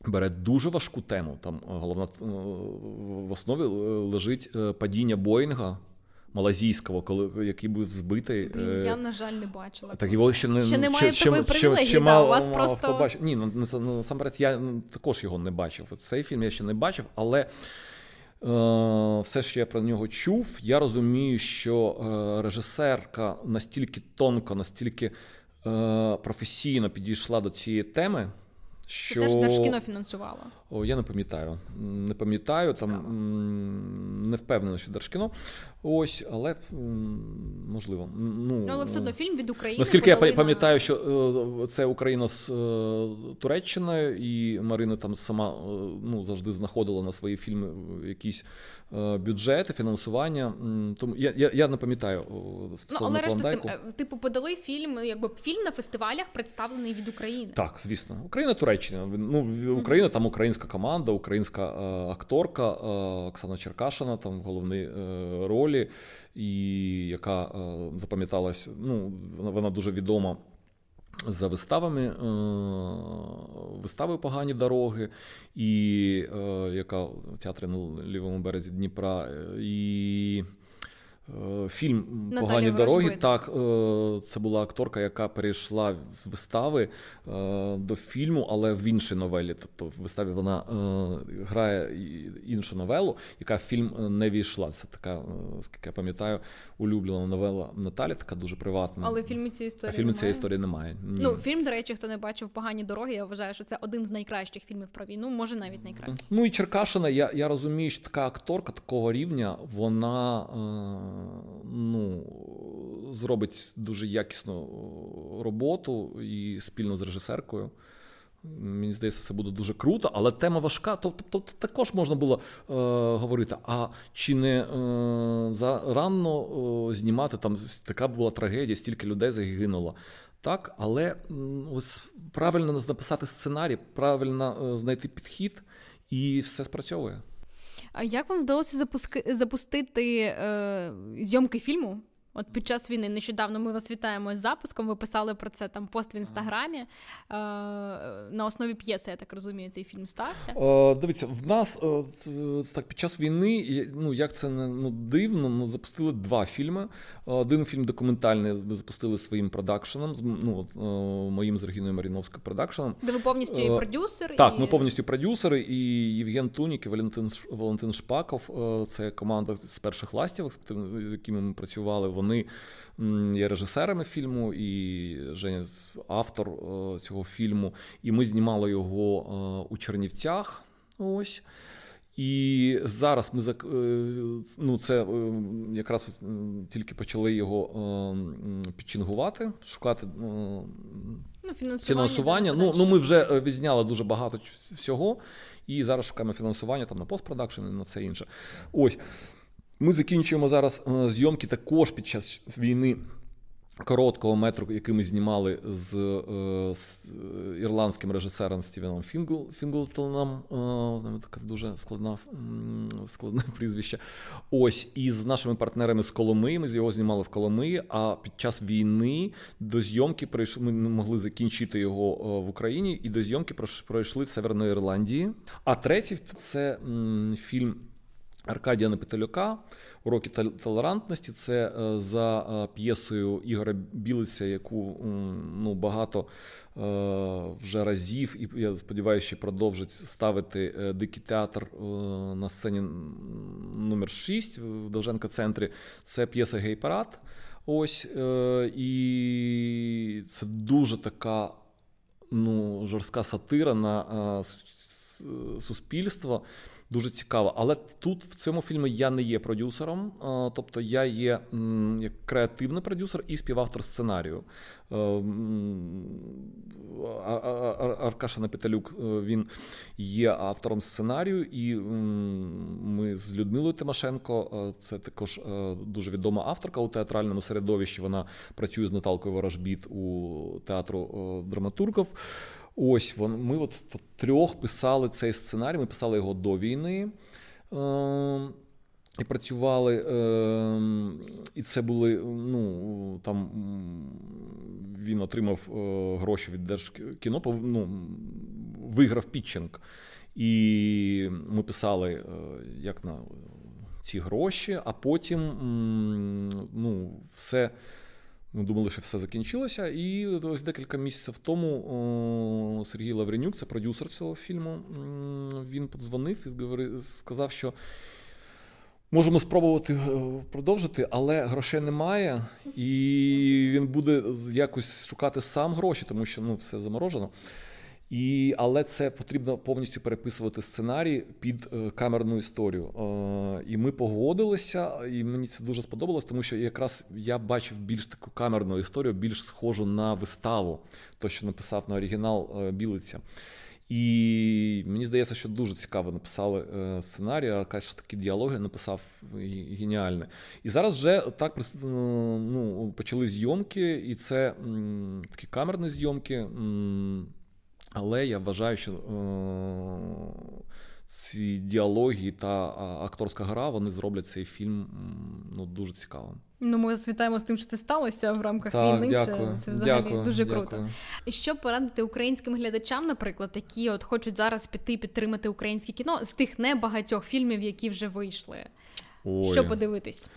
Бере дуже важку тему. Там головна в основі лежить падіння Боїнга малазійського, коли який був збитий. Я, на жаль, не бачила. Так його ще не ще немає ще, такої привілегії, ще, да, у вас просто... хто бачив. Ні, ну насамперед я також його не бачив. Цей фільм я ще не бачив, але. Все, що я про нього чув, я розумію, що режисерка настільки тонко, настільки професійно підійшла до цієї теми, що Це теж Держкіно фінансувало. О, Я не пам'ятаю. Не пам'ятаю, Цікаво. там не впевнений, що Держкіно. Ось, але можливо. Ну, ну але все одно фільм від України. Наскільки я пам'ятаю, на... що е, це Україна з е, Туреччиною, і Марина там сама е, ну, завжди знаходила на свої фільми якісь бюджети, фінансування. Тому я я, я не пам'ятаю Ну, але решта типу подали фільм, якби фільм на фестивалях представлений від України. Так, звісно, Україна, Туреччина. Ну Україна там українська команда, українська акторка Оксана Черкашина, там в головній ролі, і яка запам'яталась. Ну вона дуже відома. За виставами, вистави погані дороги, і яка в театрі на лівому березі Дніпра, і Е, фільм Наталі Погані дороги. Так, е, це була акторка, яка перейшла з вистави е, до фільму, але в іншій новелі. Тобто в виставі вона грає іншу новелу, яка в фільм не війшла. Це така, скільки я пам'ятаю, улюблена новела Наталі, така дуже приватна. Але в фільмі цієї історії а фільмі немає? цієї історії немає. Ні. Ну, фільм, до речі, хто не бачив погані дороги, я вважаю, що це один з найкращих фільмів про війну, може навіть найкращий. Ну і Черкашина, я я розумію, що така акторка такого рівня, вона ну, зробить дуже якісну роботу і спільно з режисеркою. Мені здається, це буде дуже круто, але тема важка. Тобто, тобто також можна було е, говорити: а чи не е, зарано е, знімати там така була трагедія, стільки людей загинуло. Так, але ось правильно написати сценарій, правильно е, знайти підхід, і все спрацьовує. А як вам вдалося запуски... запустити е, зйомки фільму? От під час війни нещодавно ми вас вітаємо з запуском. Ви писали про це там пост в інстаграмі. Е, на основі п'єси, я так розумію, цей фільм стався. Е, дивіться, в нас е, так під час війни, ну як це не ну, дивно, ну, запустили два фільми. Один фільм документальний ми запустили своїм продакшеном, ну, моїм з Регіною Маріновською продакшеном. Де ви повністю і продюсер? Так, і... ми повністю продюсери, і Євген Тунік, і Валентин Валентин Шпаков. Це команда з перших ластів, з якими ми працювали. Вони є режисерами фільму, і Женя автор е, цього фільму. І ми знімали його е, у Чернівцях. Ось. І зараз ми е, ну, це якраз тільки почали його пітчингувати, шукати ну, фінансування. фінансування. Ну, ну, Ми вже відзняли дуже багато всього, і зараз шукаємо фінансування там на постпродакшн і на це інше. Ось. Ми закінчуємо зараз е, зйомки також під час війни. Короткого метру, який ми знімали з, е, з е, ірландським режисером Стівеном Фінгл, Фінглтоном, таке дуже складна, складне [laughs] прізвище. Ось і з нашими партнерами з Коломиї, ми з його знімали в Коломиї. А під час війни до зйомки прийшли, ми не могли закінчити його в Україні, і до зйомки пройшли в Северної Ірландії. А третій це фільм. Аркадія Непетелюка уроки толерантності. Це е, за е, п'єсою Ігоря Білиця, яку ну, багато е, вже разів, і я сподіваюся, що продовжить ставити дикий театр на сцені номер 6 в Довженка центрі. Це п'єса Гей-парад. Ось і це дуже така ну, жорстка сатира на суспільство дуже цікаво. Але тут в цьому фільмі я не є продюсером, тобто я є як креативний продюсер і співавтор сценарію. Е, Аркаша Напіталюк е, він є автором сценарію, і ми з Людмилою Тимошенко, е, це також дуже відома авторка у театральному середовищі. Вона працює з Наталкою Ворожбіт у театру драматургів. Ось ми от трьох писали цей сценарій. Ми писали його до війни. Е, і працювали, е, і це були. Ну там він отримав е, гроші від Держкіно, ну, виграв Пітчинг. І ми писали як на ці гроші, а потім ну, все. Ми думали, що все закінчилося. І ось декілька місяців тому Сергій Лавренюк, це продюсер цього фільму, він подзвонив і сказав, що можемо спробувати е, продовжити, але грошей немає, і він буде якось шукати сам гроші, тому що ну, все заморожено. І, Але це потрібно повністю переписувати сценарій під е, камерну історію. Е, і ми погодилися, і мені це дуже сподобалось, тому що якраз я бачив більш таку камерну історію, більш схожу на виставу, то що написав на оригінал е, Білиця. І мені здається, що дуже цікаво написали сценарій, а каже, такі діалоги написав геніальне. І зараз вже так ну, почали зйомки, і це такі камерні зйомки. Але я вважаю, що е, ці діалоги та акторська гра вони зроблять цей фільм ну, дуже цікавим. Ну, ми вас вітаємо з тим, що це сталося в рамках так, війни. Дякую, це це взагалі дякую, дуже дякую. круто. Що порадити українським глядачам, наприклад, які от хочуть зараз піти підтримати українське кіно з тих небагатьох фільмів, які вже вийшли. Ой. Що подивитись?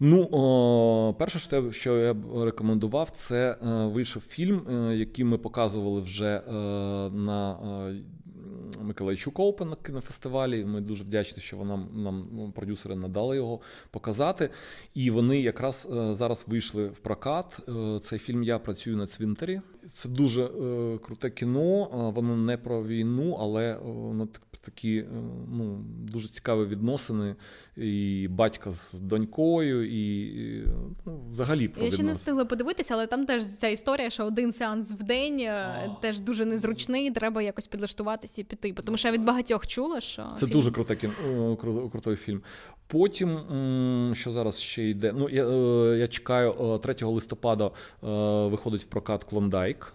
Ну, о, перше, що я б рекомендував, це е, вийшов фільм, е, який ми показували вже е, на Миколайчук Оупен на кінофестивалі. Ми дуже вдячні, що вона нам ну, продюсери надали його показати. І вони якраз зараз вийшли в прокат. Цей фільм Я працюю на цвинтарі. Це дуже круте кіно. Воно не про війну, але воно такі ну, дуже цікаві відносини і батька з донькою, і ну, взагалі про Я ще не встигла подивитися, але там теж ця історія, що один сеанс в день е, а. теж дуже незручний. Треба якось підлаштуватися і піти. Тому що я від багатьох чула, що це фільм... дуже круте кін... крутий фільм. Потім, що зараз ще йде. Ну я е, я чекаю 3 листопада. Е, виходить в прокат Клондайк.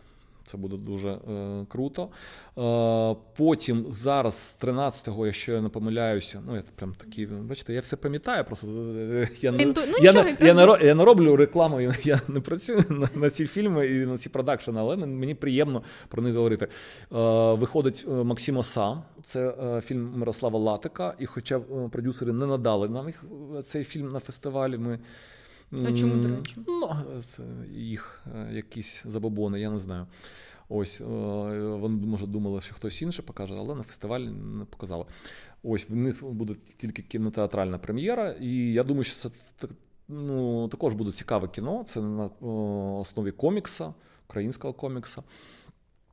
Це буде дуже е, круто. Е, Потім зараз, з 13-го, якщо я не помиляюся, ну я прям такі, бачите, я все пам'ятаю, просто е, я не, ну, я, не, я, не, я не роблю рекламу, я не працюю [laughs] на, на ці фільми і на ці продакшени, але мені приємно про них говорити. Е, Виходить е, Максим Оса, це е, фільм Мирослава Латика, і хоча е, продюсери не надали нам їх цей фільм на фестивалі, ми. А чому, до речі? Ну, це їх е, якісь забобони, я не знаю. Ось е, вони може думали, що хтось інше покаже, але на фестивалі не показали. Ось в них буде тільки кінотеатральна прем'єра, і я думаю, що це ну, також буде цікаве кіно. Це на основі комікса, українського комікса.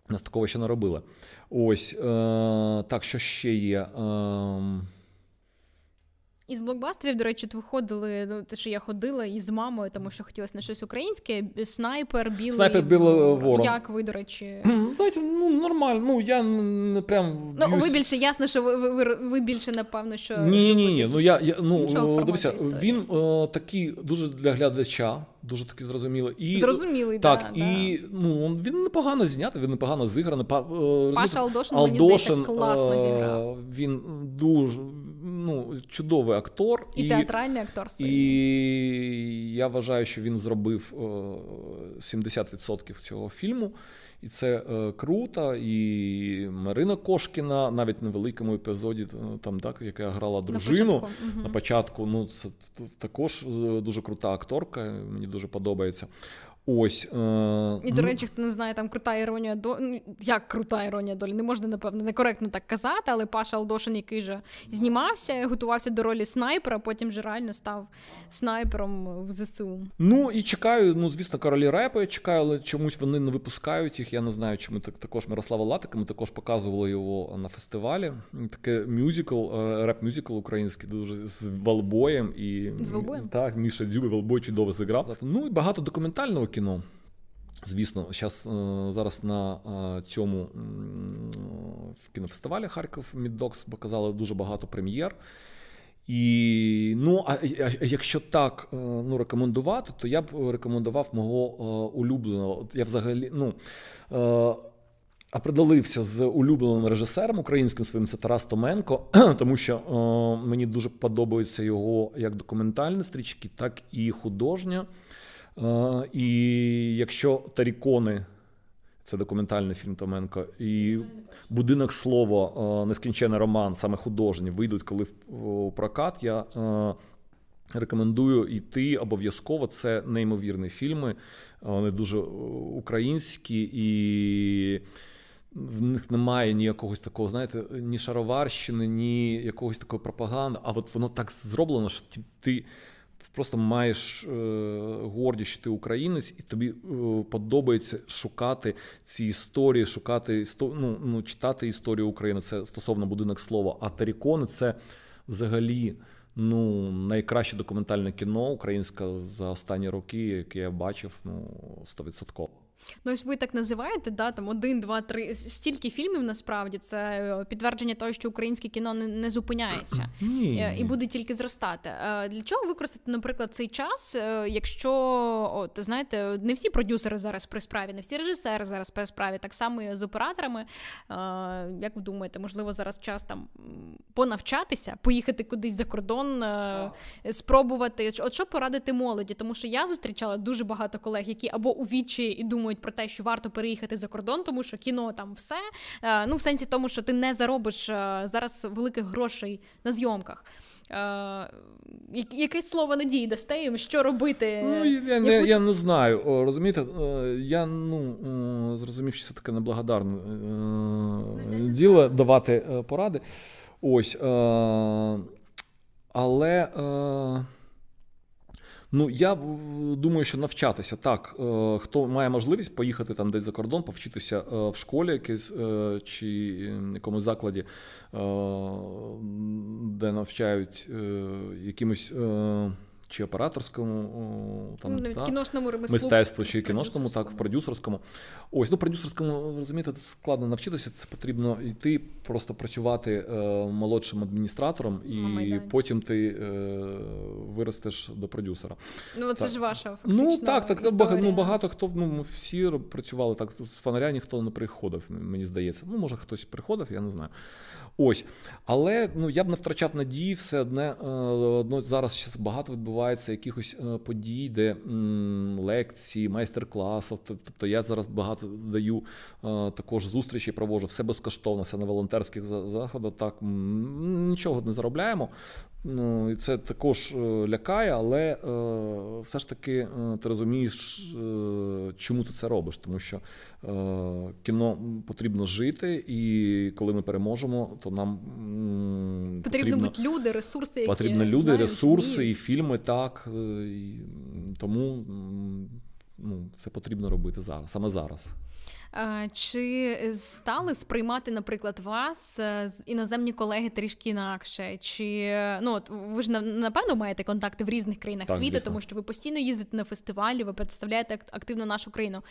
Нас такого ще не робили. Ось е, так, що ще є. Е, із блокбастерів, до речі, виходили, ну те, що я ходила із мамою, тому що хотілося на щось українське. Снайпер, білий Снайпер білий ворон. Як ви, до речі? Знаєте, ну нормально. Ну я не прям. Ну ви більше ясно, що ви ви, ви, більше напевно, що ні, ні, ні. Ну я я ну дивися, він о, такий дуже для глядача. Дуже таки зрозумілий. І, Зрозумілий, так. Да, і да. ну, він непогано знятий, він непогано зіграний. Паша Алдошин, Алдошин мені здається, класно зіграв. Він дуже ну, чудовий актор. І, і театральний актор. І я вважаю, що він зробив 70% цього фільму. І це е, круто. І Марина Кошкіна навіть на великому епізоді, е, там так, яка грала дружину на початку. На початку ну це також е, дуже крута акторка. Мені дуже подобається. Ось е, і до речі, хто не знає, там крута іронія долі. Ну, як крута іронія долі, не можна напевно некоректно так казати, але Паша Алдошин, який же знімався, готувався до ролі снайпера, а потім же реально став снайпером в ЗСУ. Ну і чекаю. Ну звісно, королі репу я чекаю, але чомусь вони не випускають їх. Я не знаю, чому так також Мирослава Латика. Ми також показували його на фестивалі. Таке мюзикл, е, реп-мюзикл український, дуже з Волбоєм і з Волбоєм? Так, Міша Дзюбі Волбой чудово зіграв. Ну і багато документального кіно. Звісно, зараз е, зараз на е, цьому в кінофестивалі Харків Міддокс показали дуже багато прем'єр. І ну, а, якщо так е, ну, рекомендувати, то я б рекомендував мого улюбленого. Я взагалі ну, определився з улюбленим режисером українським своїм це Тарас Томенко, [clears throat] тому що мені дуже подобаються його як документальні стрічки, так і художня. І якщо Тарікони, Це документальний фільм Томенко. І будинок слова, нескінчений роман, саме художні, вийдуть коли в прокат. Я рекомендую йти обов'язково. Це неймовірні фільми. Вони дуже українські і. В них немає ніякого такого, знаєте, ні шароварщини, ні якогось такої пропаганди. А от воно так зроблено, що ти просто маєш е, гордість, що ти українець, і тобі е, подобається шукати ці історії, шукати ну, ну, читати історію України. Це стосовно будинок слова. А Тарікони це взагалі ну, найкраще документальне кіно українське за останні роки, яке я бачив, ну, стовідсотково. Ну, ось ви так називаєте, да, там один, два, три. Стільки фільмів насправді це е, підтвердження того, що українське кіно не, не зупиняється [clears throat] ні, е, і буде тільки зростати. Е, для чого використати, наприклад, цей час, якщо от, знаєте, не всі продюсери зараз при справі, не всі режисери зараз при справі, так само і з операторами. Як ви думаєте, можливо, зараз час там понавчатися, поїхати кудись за кордон, спробувати? От що порадити молоді? Тому що я зустрічала дуже багато колег, які або у вічі і думають думають про те, що варто переїхати за кордон, тому що кіно там все. Е, ну, в сенсі тому, що ти не заробиш е, зараз великих грошей на зйомках. Е, якесь слово надії дасте їм, що робити? Ну, Я Якусь... не я не знаю. Розумієте, я ну, зрозумів, що це таке неблагодарне діло давати поради. Ось. Але. Ну я думаю, що навчатися так. Е, хто має можливість поїхати там десь за кордон, повчитися е, в школі якесь е, чи якомусь закладі, де навчають якимось чи операторському там ну, та, кіношному мистецтву, чи кіношному, так, продюсерському. Ось, ну продюсерському, розумієте, це складно навчитися. Це потрібно йти, просто працювати е, молодшим адміністратором, і потім ти е, виростеш до продюсера. Ну, це так. ж ваша фактично Ну так, так історія. ну, багато хто ну, ми всі працювали так. З фонаря ніхто не приходив, мені здається. Ну, може, хтось приходив, я не знаю. Ось. Але ну, я б не втрачав надії, все одне одно зараз багато відбувається якихось е, подій, де м, лекції, майстер-класів. Тобто я зараз багато даю е, також зустрічі, провожу все безкоштовно, все на волонтерських заходах. Так нічого не заробляємо. Ну, І це також е, лякає, але е, все ж таки е, ти розумієш, е, чому ти це робиш. Тому що е, кіно потрібно жити, і коли ми переможемо, то нам м, потрібно бути люди, ресурси, які потрібно люди, знають, ресурси вміють. і фільми, так. Е, і, тому ну, це потрібно робити зараз, саме зараз. Чи стали сприймати, наприклад, вас е, іноземні колеги трішки інакше? Чи ну от ви ж напевно маєте контакти в різних країнах так, світу, звісно. тому що ви постійно їздите на фестивалі, ви представляєте активно нашу країну.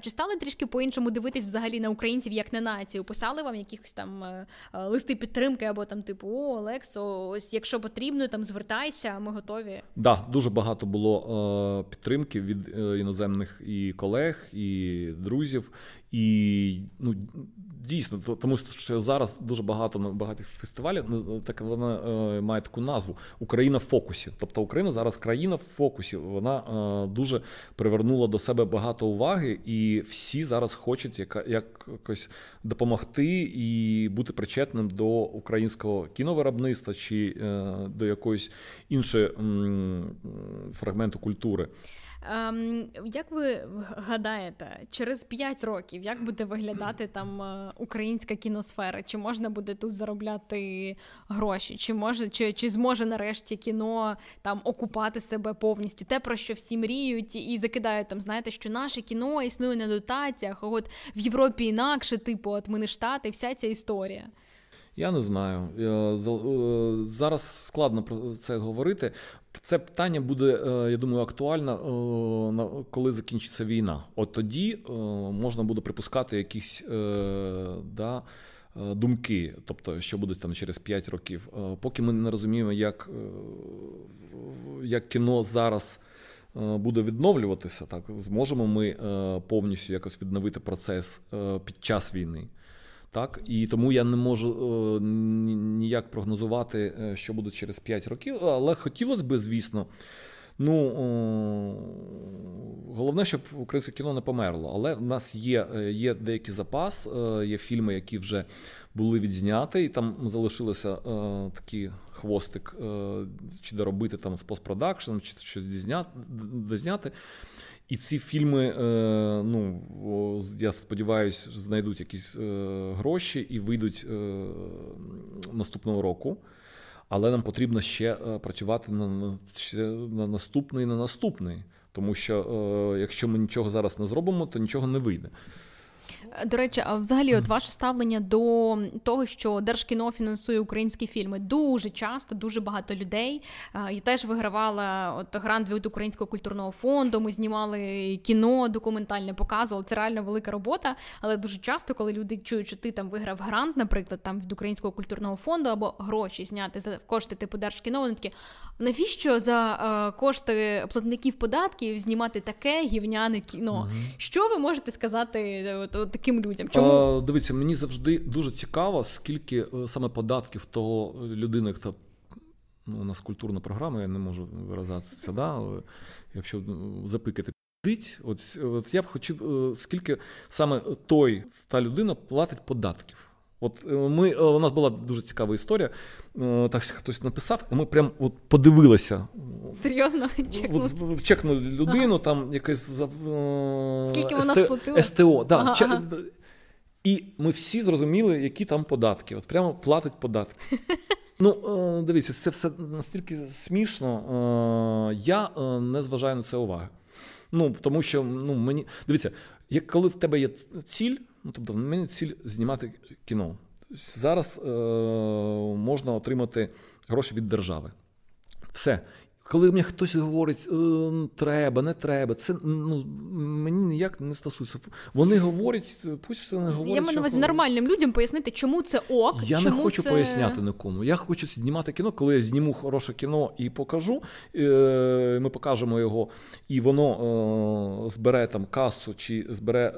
Чи стали трішки по-іншому дивитись взагалі на українців як на націю? Писали вам якихось там е, е, листи підтримки або там, типу, о, Олексо, ось якщо потрібно, там звертайся, ми готові. Так, да, дуже багато було підтримки від іноземних і колег, і друзів. І ну, дійсно, тому що зараз дуже багато на багатих фестивалів так вона е, має таку назву Україна в фокусі. Тобто Україна зараз країна в фокусі. Вона е, дуже привернула до себе багато уваги, і всі зараз хочуть яка, якось допомогти і бути причетним до українського кіновиробництва чи е, до якоїсь іншої м, фрагменту культури. Ем, Як ви гадаєте, через 5 років як буде виглядати там е, українська кіносфера? Чи можна буде тут заробляти гроші? Чи може, чи, чи зможе нарешті кіно там окупати себе повністю? Те, про що всі мріють, і закидають там, знаєте, що наше кіно існує на дотаціях, а от в Європі інакше, типу, от ми не штати, вся ця історія. Я не знаю. Е, зараз складно про це говорити. Це питання буде, е, я думаю, актуально, е, коли закінчиться війна. От тоді можна буде припускати якісь да, думки, тобто, що буде там через 5 років. Поки ми не розуміємо, як, як кіно зараз. Буде відновлюватися, так зможемо ми повністю якось відновити процес під час війни. Так і тому я не можу е, ніяк прогнозувати, е, що буде через 5 років. Але хотілося б, звісно. Ну головне, щоб українське кіно не померло. Але в нас є є деякий запас, є фільми, які вже були відзняті, і там залишилося такий хвостик, чи доробити там з постпродакшеном, чи щось дозняти. І ці фільми, ну я сподіваюся, знайдуть якісь гроші і вийдуть наступного року але нам потрібно ще е, працювати на на наступний на наступний. Тому що е, якщо ми нічого зараз не зробимо, то нічого не вийде. До речі, а взагалі, от ваше ставлення до того, що Держкіно фінансує українські фільми, дуже часто, дуже багато людей. Я теж вигравала от грант від Українського культурного фонду. Ми знімали кіно, документальне показували. Це реально велика робота. Але дуже часто, коли люди чують, що ти там виграв грант, наприклад, там від Українського культурного фонду або гроші зняти за кошти типу Держкіно, вони такі. Навіщо за е, кошти платників податків знімати таке гівняне кіно? Угу. Що ви можете сказати от таким людям? Чому а, дивіться, мені завжди дуже цікаво, скільки е, саме податків того людини, хто ну, у нас культурна програма, я не можу виразатися, да? якщо ну, запикати. От, от я б хотів, е, скільки саме той та людина платить податків. От е, ми, У нас була дуже цікава історія. Так хтось написав, і ми прям от подивилися. Серйозно? От, чекнули людину, ага. там якесь Скільки вона сплатила? СТО. Да, ага, чек... ага. І ми всі зрозуміли, які там податки. От прямо платить податки. Ну, е, дивіться, це все настільки смішно. Е, я е, не зважаю на це уваги. Ну, тому що ну, мені. Дивіться, як коли в тебе є ціль, ну тобто в мене ціль знімати кіно. Зараз е, можна отримати гроші від держави. Все. Коли мені хтось говорить, «Е, треба, не треба, це ну мені ніяк не стосується. Вони говорять, пусть це не говорять. Я маю на увазі нормальним людям пояснити, чому це ок. Я чому не хочу це... поясняти нікому. Я хочу знімати кіно, коли я зніму хороше кіно і покажу. Е, ми покажемо його, і воно е, збере там касу, чи збере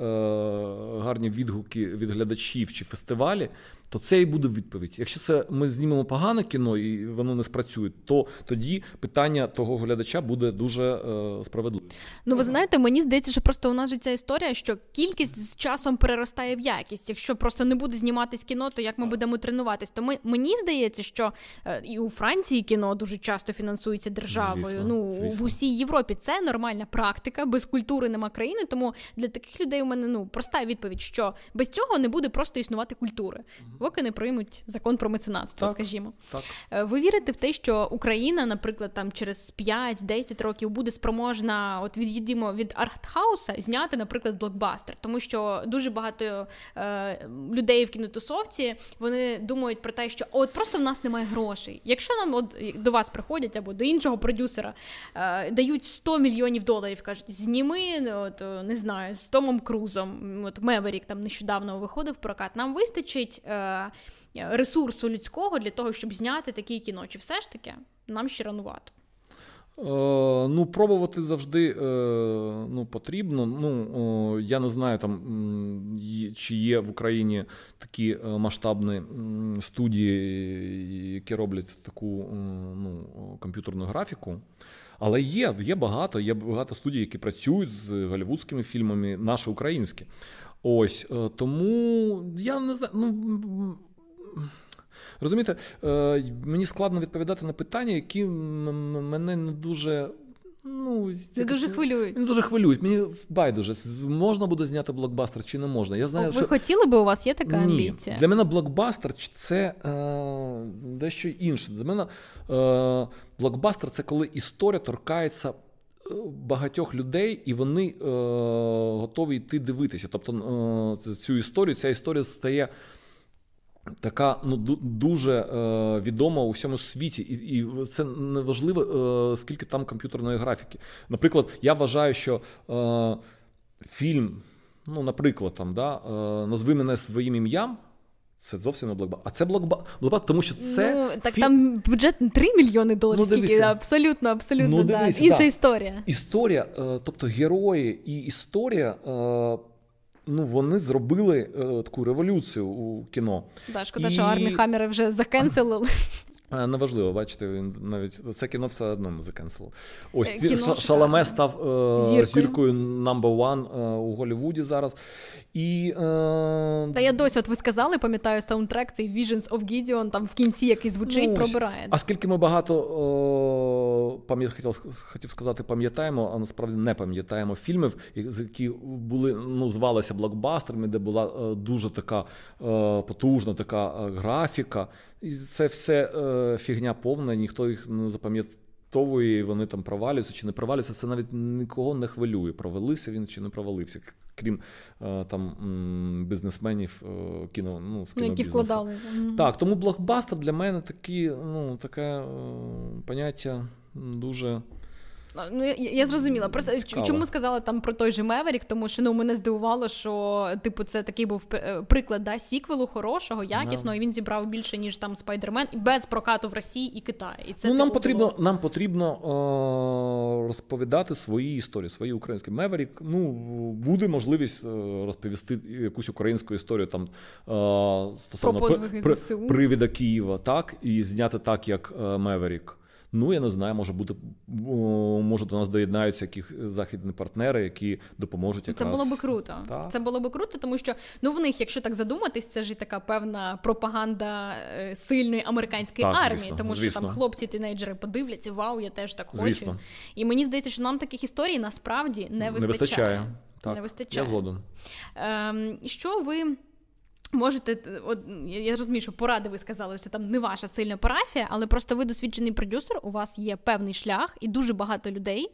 гарні відгуки від глядачів чи фестивалі то це і буде відповідь. Якщо це ми знімемо погане кіно і воно не спрацює, то тоді питання того глядача буде дуже е, справедливим. Ну ви знаєте, мені здається, що просто у нас же ця історія, що кількість з часом переростає в якість. Якщо просто не буде зніматись кіно, то як ми будемо тренуватись? То ми мені здається, що е, і у Франції кіно дуже часто фінансується державою. Звісно, ну звісно. в усій Європі це нормальна практика. Без культури нема країни. Тому для таких людей у мене ну проста відповідь, що без цього не буде просто існувати культури поки не приймуть закон про меценатство, так, скажімо. Так. Е, ви вірите в те, що Україна, наприклад, там через 5-10 років буде спроможна, от від'їдемо від артхауса, зняти, наприклад, блокбастер, тому що дуже багато е, людей в кінотусовці вони думають про те, що от просто в нас немає грошей. Якщо нам от до вас приходять або до іншого продюсера е, дають 100 мільйонів доларів, кажуть, зніми от, не знаю, з Томом Крузом, от Меверік там нещодавно виходив в прокат. Нам вистачить. Е, ресурсу людського для того, щоб зняти такі кіно. Чи все ж таки нам ще ранувато? Е, ну, пробувати завжди е, ну, потрібно. Ну, Я не знаю, там, чи є в Україні такі е, масштабні студії, які роблять таку ну, комп'ютерну графіку. Але є є багато, є багато студій, які працюють з голівудськими фільмами, наші українські. Ось тому я не знаю. ну... Розумієте, е, мені складно відповідати на питання, які мене не дуже. Ну, не дуже хвилюють. Не дуже хвилюють. Мені байдуже, можна буде зняти блокбастер чи не можна. Я знаю, Ви що... хотіли би у вас є така Ні. амбіція? Для мене блокбастер це е, дещо інше. Для мене е, блокбастер це коли історія торкається е, багатьох людей, і вони е, готові йти дивитися. Тобто е, цю історію, ця історія стає така ну дуже е, відома у всьому світі, і і це не важливо, е, скільки там комп'ютерної графіки. Наприклад, я вважаю, що е, фільм, ну, наприклад, там, да, е, назви мене своїм ім'ям. Це зовсім не блокбастер. А це блокбастер, тому що це. Ну, Так фільм... там бюджет 3 мільйони доларів, ну, скільки абсолютно, абсолютно ну, да. інша да. історія. Історія, е, тобто герої і історія е, ну вони зробили е, таку революцію у кіно. Да, шкода, і... що армі Хаммера вже закенселили. [laughs] Неважливо, бачите, він навіть це кіно все одно закенсело. Ось е, кіно Шаламе став е, зіркою. зіркою number one е, у Голлівуді зараз. І, е... Та я досі, от ви сказали, пам'ятаю саундтрек, цей Visions of Gideon, там в кінці, який звучить, ну, пробирає. А скільки ми багато о, пам'ят, хотів, хотів сказати, пам'ятаємо, а насправді не пам'ятаємо фільмів, які були ну, звалися блокбастерами, де була дуже така потужна така графіка. І це все е, фігня повна, ніхто їх не запам'ятовує, вони там провалюються чи не провалюються. Це навіть нікого не хвилює. Провалився він чи не провалився, крім е, там бізнесменів е, кіно, ну, з кіно які вкладали. Так, тому блокбастер для мене такі, ну, таке е, поняття дуже. Ну, я я зрозуміла. Просто Цікаво. чому сказала там про той же Меверік, тому що ну мене здивувало, що типу це такий був е, приклад да, сіквелу хорошого, якісного, yeah. і він зібрав більше ніж там Спайдермен без прокату в Росії і Китаї. І це ну, типу, нам потрібно було... нам потрібно о, розповідати свої історії, свої українські Меверік. Ну буде можливість розповісти якусь українську історію там о, стосовно про при, привіда Києва, так і зняти так, як Меверік. Ну я не знаю, може бути може до нас доєднаються якісь західні партнери, які допоможуть. Якраз... Це було би круто. Так. Це було би круто, тому що ну в них, якщо так задуматись, це ж і така певна пропаганда е, сильної американської так, армії, звісно, тому що звісно. там хлопці-тінейджери подивляться, вау, я теж так хочу. Звісно. І мені здається, що нам таких історій насправді не вистачає. Не вистачає. Так, не вистачає. Я згоден. Ем, Що ви Можете, от я розумію, що поради ви сказали, що там не ваша сильна парафія, але просто ви досвідчений продюсер, у вас є певний шлях, і дуже багато людей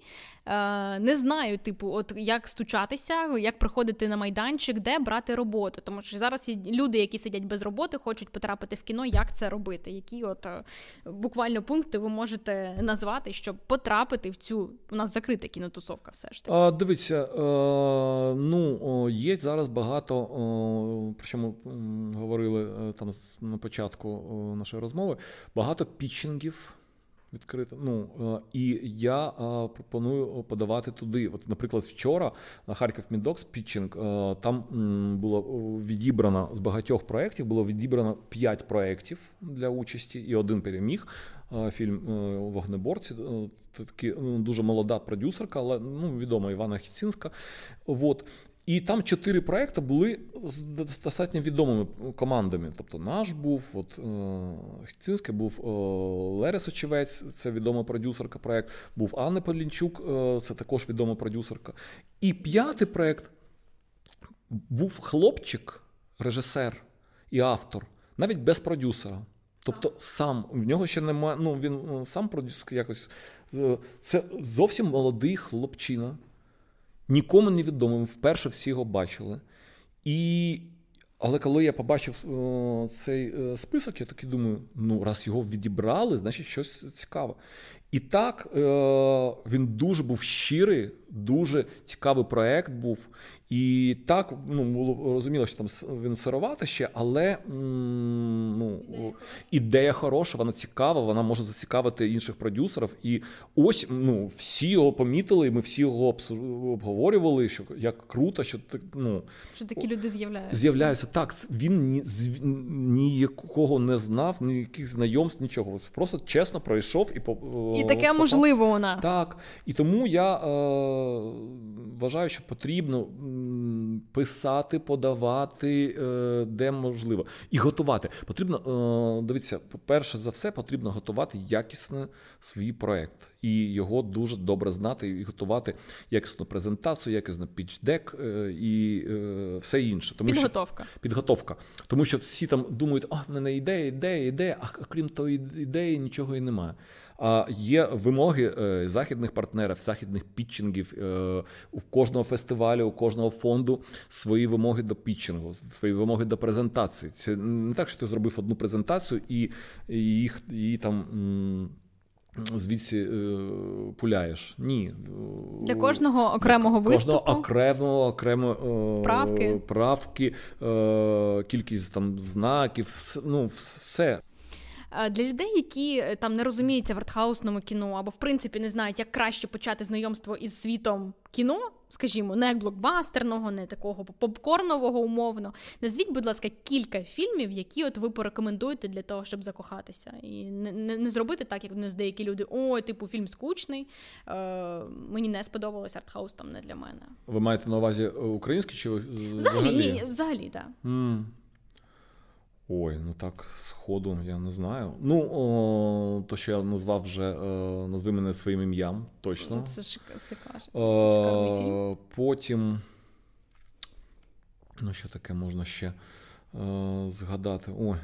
е, не знають, типу, от як стучатися, як приходити на майданчик, де брати роботу. Тому що зараз є люди, які сидять без роботи, хочуть потрапити в кіно, як це робити. Які от е, буквально пункти ви можете назвати, щоб потрапити в цю у нас закрита кінотусовка, все ж таки. А, Дивіться, е, ну є зараз багато, причому говорили е, там на початку нашої розмови, багато пітчингів відкрито. Ну е, і я пропоную подавати туди. От, наприклад, вчора на Харків Мідокс пітчинг там було відібрано з багатьох проєктів, було відібрано п'ять проєктів для участі, і один переміг. Фільм е, Вогнеборці. Такі ну, дуже молода продюсерка, але ну відома Івана Хіцінська. От. І там чотири проекти були з достатньо відомими командами. Тобто наш був, от е, Хіцинський, був е, Лерес Очевець, це відома продюсерка проект, був Анна Полінчук, е, це також відома продюсерка. І п'ятий проект був хлопчик, режисер і автор, навіть без продюсера. Тобто сам в нього ще немає. Ну він сам продюсер якось. Це зовсім молодий хлопчина нікому не відомим, вперше всі його бачили. І, Але коли я побачив о, цей о, е, список, я такий думаю: ну, раз його відібрали, значить щось цікаве. І так о, він дуже був щирий, дуже цікавий проект був. І так ну, було розуміло, що там він сировати ще, але ну, ідея хороша, вона цікава, вона може зацікавити інших продюсерів. І ось ну, всі його помітили, і ми всі його обговорювали, що як круто, що ну, що такі люди з'являються. З'являються так. Він ні, ніякого не знав, ніяких знайомств, нічого. Просто чесно пройшов і по і таке попав. можливо у нас. Так. І тому я е, вважаю, що потрібно писати, подавати е, де можливо. І готувати. Потрібно, е, дивіться, перше за все, потрібно готувати якісно свій проект. І його дуже добре знати, і готувати якісну презентацію, якісну пічдек е, і все інше. Тому Підготовка. Що, підготовка. Тому що всі там думають, о, в мене ідея, ідея, ідея, а крім тої ідеї, нічого і немає. А є вимоги е, західних партнерів, західних пітчингів е, у кожного фестивалю, у кожного фонду свої вимоги до пітчингу, свої вимоги до презентації. Це не так, що ти зробив одну презентацію і їх її там. Звідси е, пуляєш. Ні. Для кожного окремого Для виступу? Кожного окремого окремо правки, правки кількість там знаків, ну, все. Для людей, які там не розуміються в артхаусному кіно, або в принципі не знають, як краще почати знайомство із світом кіно, скажімо, не блокбастерного, не такого попкорнового умовно. Назвіть, будь ласка, кілька фільмів, які от ви порекомендуєте для того, щоб закохатися, і не не, не зробити так, як у деякі люди. Ой, типу, фільм скучний. е, Мені не сподобалось артхаус там не для мене. Ви маєте на увазі е, український чи взагалі? Взагалі, ні, взагалі, так. Mm. Ой, ну так, сходу, я не знаю. Ну, о, то, що я назвав вже, е, назви мене своїм ім'ям, точно. Це ж це каже. О, потім. Ну, що таке можна ще е, згадати? Ой.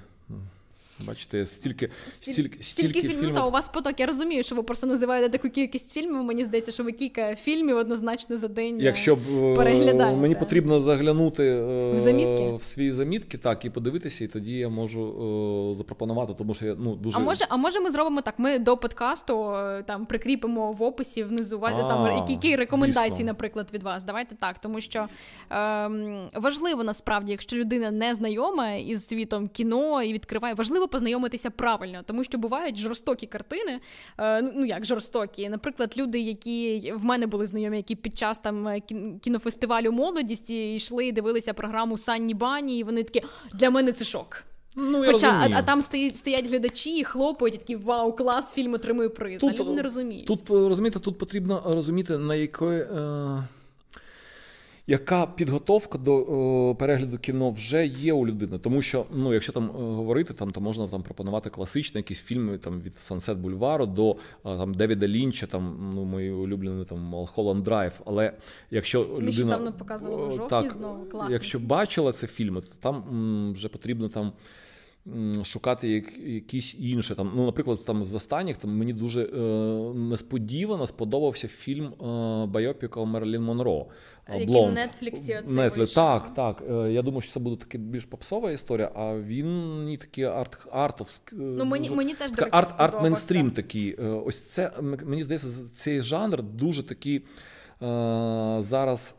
Бачите, стільки стільки, стільки фільмів. фільмів. Та у вас поток. Я розумію, що ви просто називаєте таку кількість фільмів. Мені здається, що ви кілька фільмів однозначно за день. Е, Якщо б переглядаєте. мені потрібно заглянути е, в замітки в свої замітки, так і подивитися, і тоді я можу запропонувати, тому що я ну дуже а може, а може, ми зробимо так. Ми до подкасту е, там прикріпимо в описі внизу а, там які рекомендації, звісно. наприклад, від вас. Давайте так, тому що ем, важливо насправді, якщо людина не знайома із світом кіно і відкриває, важливо важливо познайомитися правильно, тому що бувають жорстокі картини. Е, ну як жорстокі, наприклад, люди, які в мене були знайомі, які під час там е, кінофестивалю молодісті йшли і дивилися програму Санні Бані, і вони такі для мене це шок. Ну, я Хоча а, а там стоять стоять глядачі і хлопають і такі вау, клас, фільм отримує приз. Тут, а люди не розуміють. Тут розумієте, тут потрібно розуміти на якої. Е яка підготовка до о, перегляду кіно вже є у людини. Тому що, ну, якщо там говорити, там то можна там пропонувати класичні якісь фільми там від Сансет Бульвару до там Девіда Лінча, там ну мої улюблені там Mulholland Drive. Але якщо людина Нещодавно показували жовтні знову класно. якщо бачила це фільми, то там м, вже потрібно там шукати якісь інші. Там, ну, Наприклад, там з останніх там мені дуже е, несподівано сподобався фільм е, Байопіка Мерлін Монро. Який в Нетфліксі Netflix. Так, так. Е, я думаю, що це буде таки більш попсова історія, а він не такий арт артовський. Е, ну, мені, мені теж така, арт, арт мейнстрім такий. Е, ось це мені здається, цей жанр дуже такий. Зараз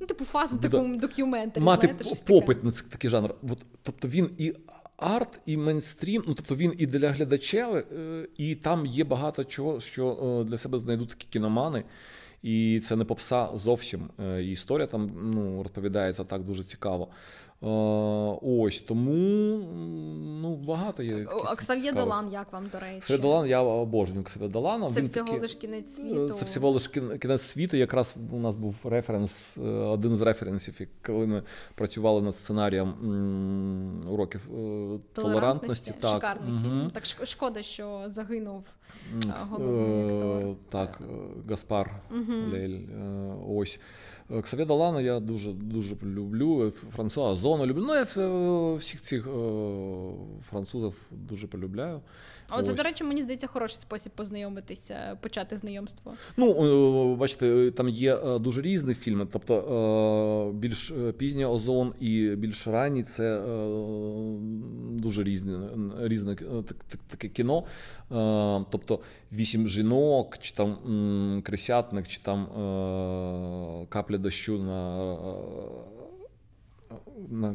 ну, типу фаз такому документарі. Мати знаєте, попит на такий жанр. От, Тобто він і арт і мейнстрім, ну тобто він і для глядача, е, і там є багато чого, що е, для себе знайдуть такі кіномани. І це не попса зовсім. Е, і Історія там ну, розповідається так дуже цікаво. Ось тому ну, багато є. Оксав'є Долан, як вам до речі? Ксав'є Долан, я обожнюю Ксав'є Долана. Це Він всього таки... лиш кінець світу. Це всього лиш кінець світу. Якраз у нас був референс, е, один з референсів, коли ми працювали над сценарієм уроків е, толерантності. толерантності. Так. Шикарний угу. фільм. Так шкода, що загинув головний актор. Так, Гаспар угу. Лель. Ось. Ксав'є Долана я дуже дуже люблю. Франсуа Зону люблю. Ну, я всіх цих французів дуже полюбляю. А от це, до речі, мені здається, хороший спосіб познайомитися, почати знайомство. Ну, бачите, там є е, дуже різні фільми. Тобто е, більш е, пізній озон і більш ранній це дуже різне різне таке кіно. Тобто вісім жінок, чи там крисятник, чи там капля дощу на на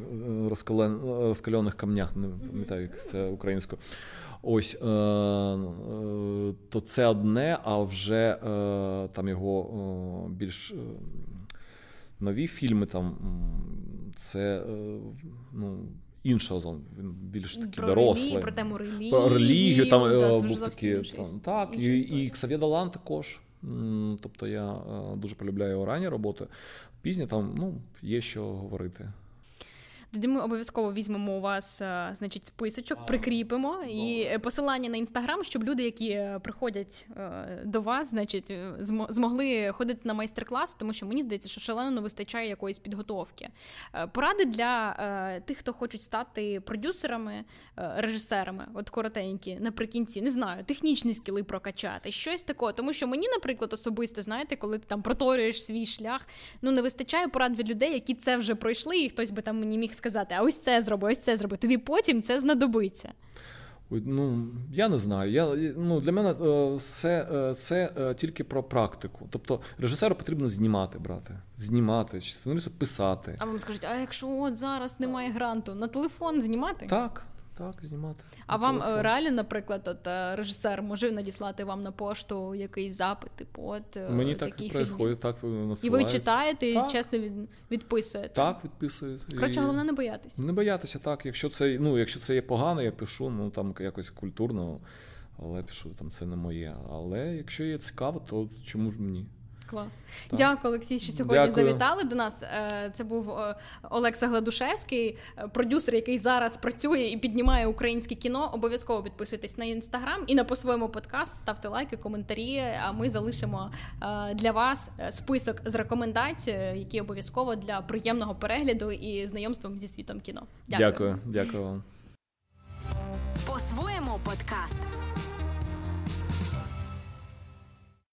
розкален, розкальоних камнях, не пам'ятаю, як це українською. Ось е, е, то це одне, а вже е, там його е, більш е, нові фільми, там це е, ну. Інша озон, він більш такий про дорослий. Про тему релігії. Про релігію там та, був такий. Там, так, і і Ксав'є Далан також. Тобто я дуже полюбляю його ранні роботи. Пізні там ну, є що говорити. Тоді ми обов'язково візьмемо у вас, е, значить, списочок, прикріпимо і посилання на інстаграм, щоб люди, які е, приходять е, до вас, значить, змогли ходити на майстер-клас, тому що мені здається, що шалено вистачає якоїсь підготовки. Поради для тих, хто хочуть стати продюсерами, режисерами, от коротенькі, наприкінці, не знаю, технічні скіли прокачати, щось такого. Тому що мені, наприклад, особисто, знаєте, коли ти там проторюєш свій шлях, ну не вистачає порад від людей, які це вже пройшли, і хтось би там мені міг сказати, а ось це зроби, ось це зроби. Тобі потім це знадобиться. Ну, Я не знаю. Я, ну, Для мене все е, це е, тільки про практику. Тобто режисеру потрібно знімати, брати. Знімати, сценарісту писати. А вам скажуть, а якщо от зараз немає гранту, на телефон знімати? Так. Так, знімати. А вам телефон. реально, наприклад, от режисер може надіслати вам на пошту якийсь запит, типу, от мені так і відбувається, так надсилають. і ви читаєте так. і чесно від, відписуєте. Так, відписують. Коротше, головне не боятися. Не боятися, так. Якщо це ну, якщо це є погано, я пишу, ну там якось культурно, але пишу там це не моє. Але якщо є цікаво, то чому ж мені? Клас. Так. Дякую, Олексій, що сьогодні Дякую. завітали до нас. Е, це був е, Олекса Гладушевський, е, продюсер, який зараз працює і піднімає українське кіно. Обов'язково підписуйтесь на інстаграм і на по своєму подкаст. Ставте лайки, коментарі. А ми залишимо для вас список з рекомендацією, які обов'язково для приємного перегляду і знайомством зі світом кіно. Дякую, дякую, дякую вам. По своєму подкаст.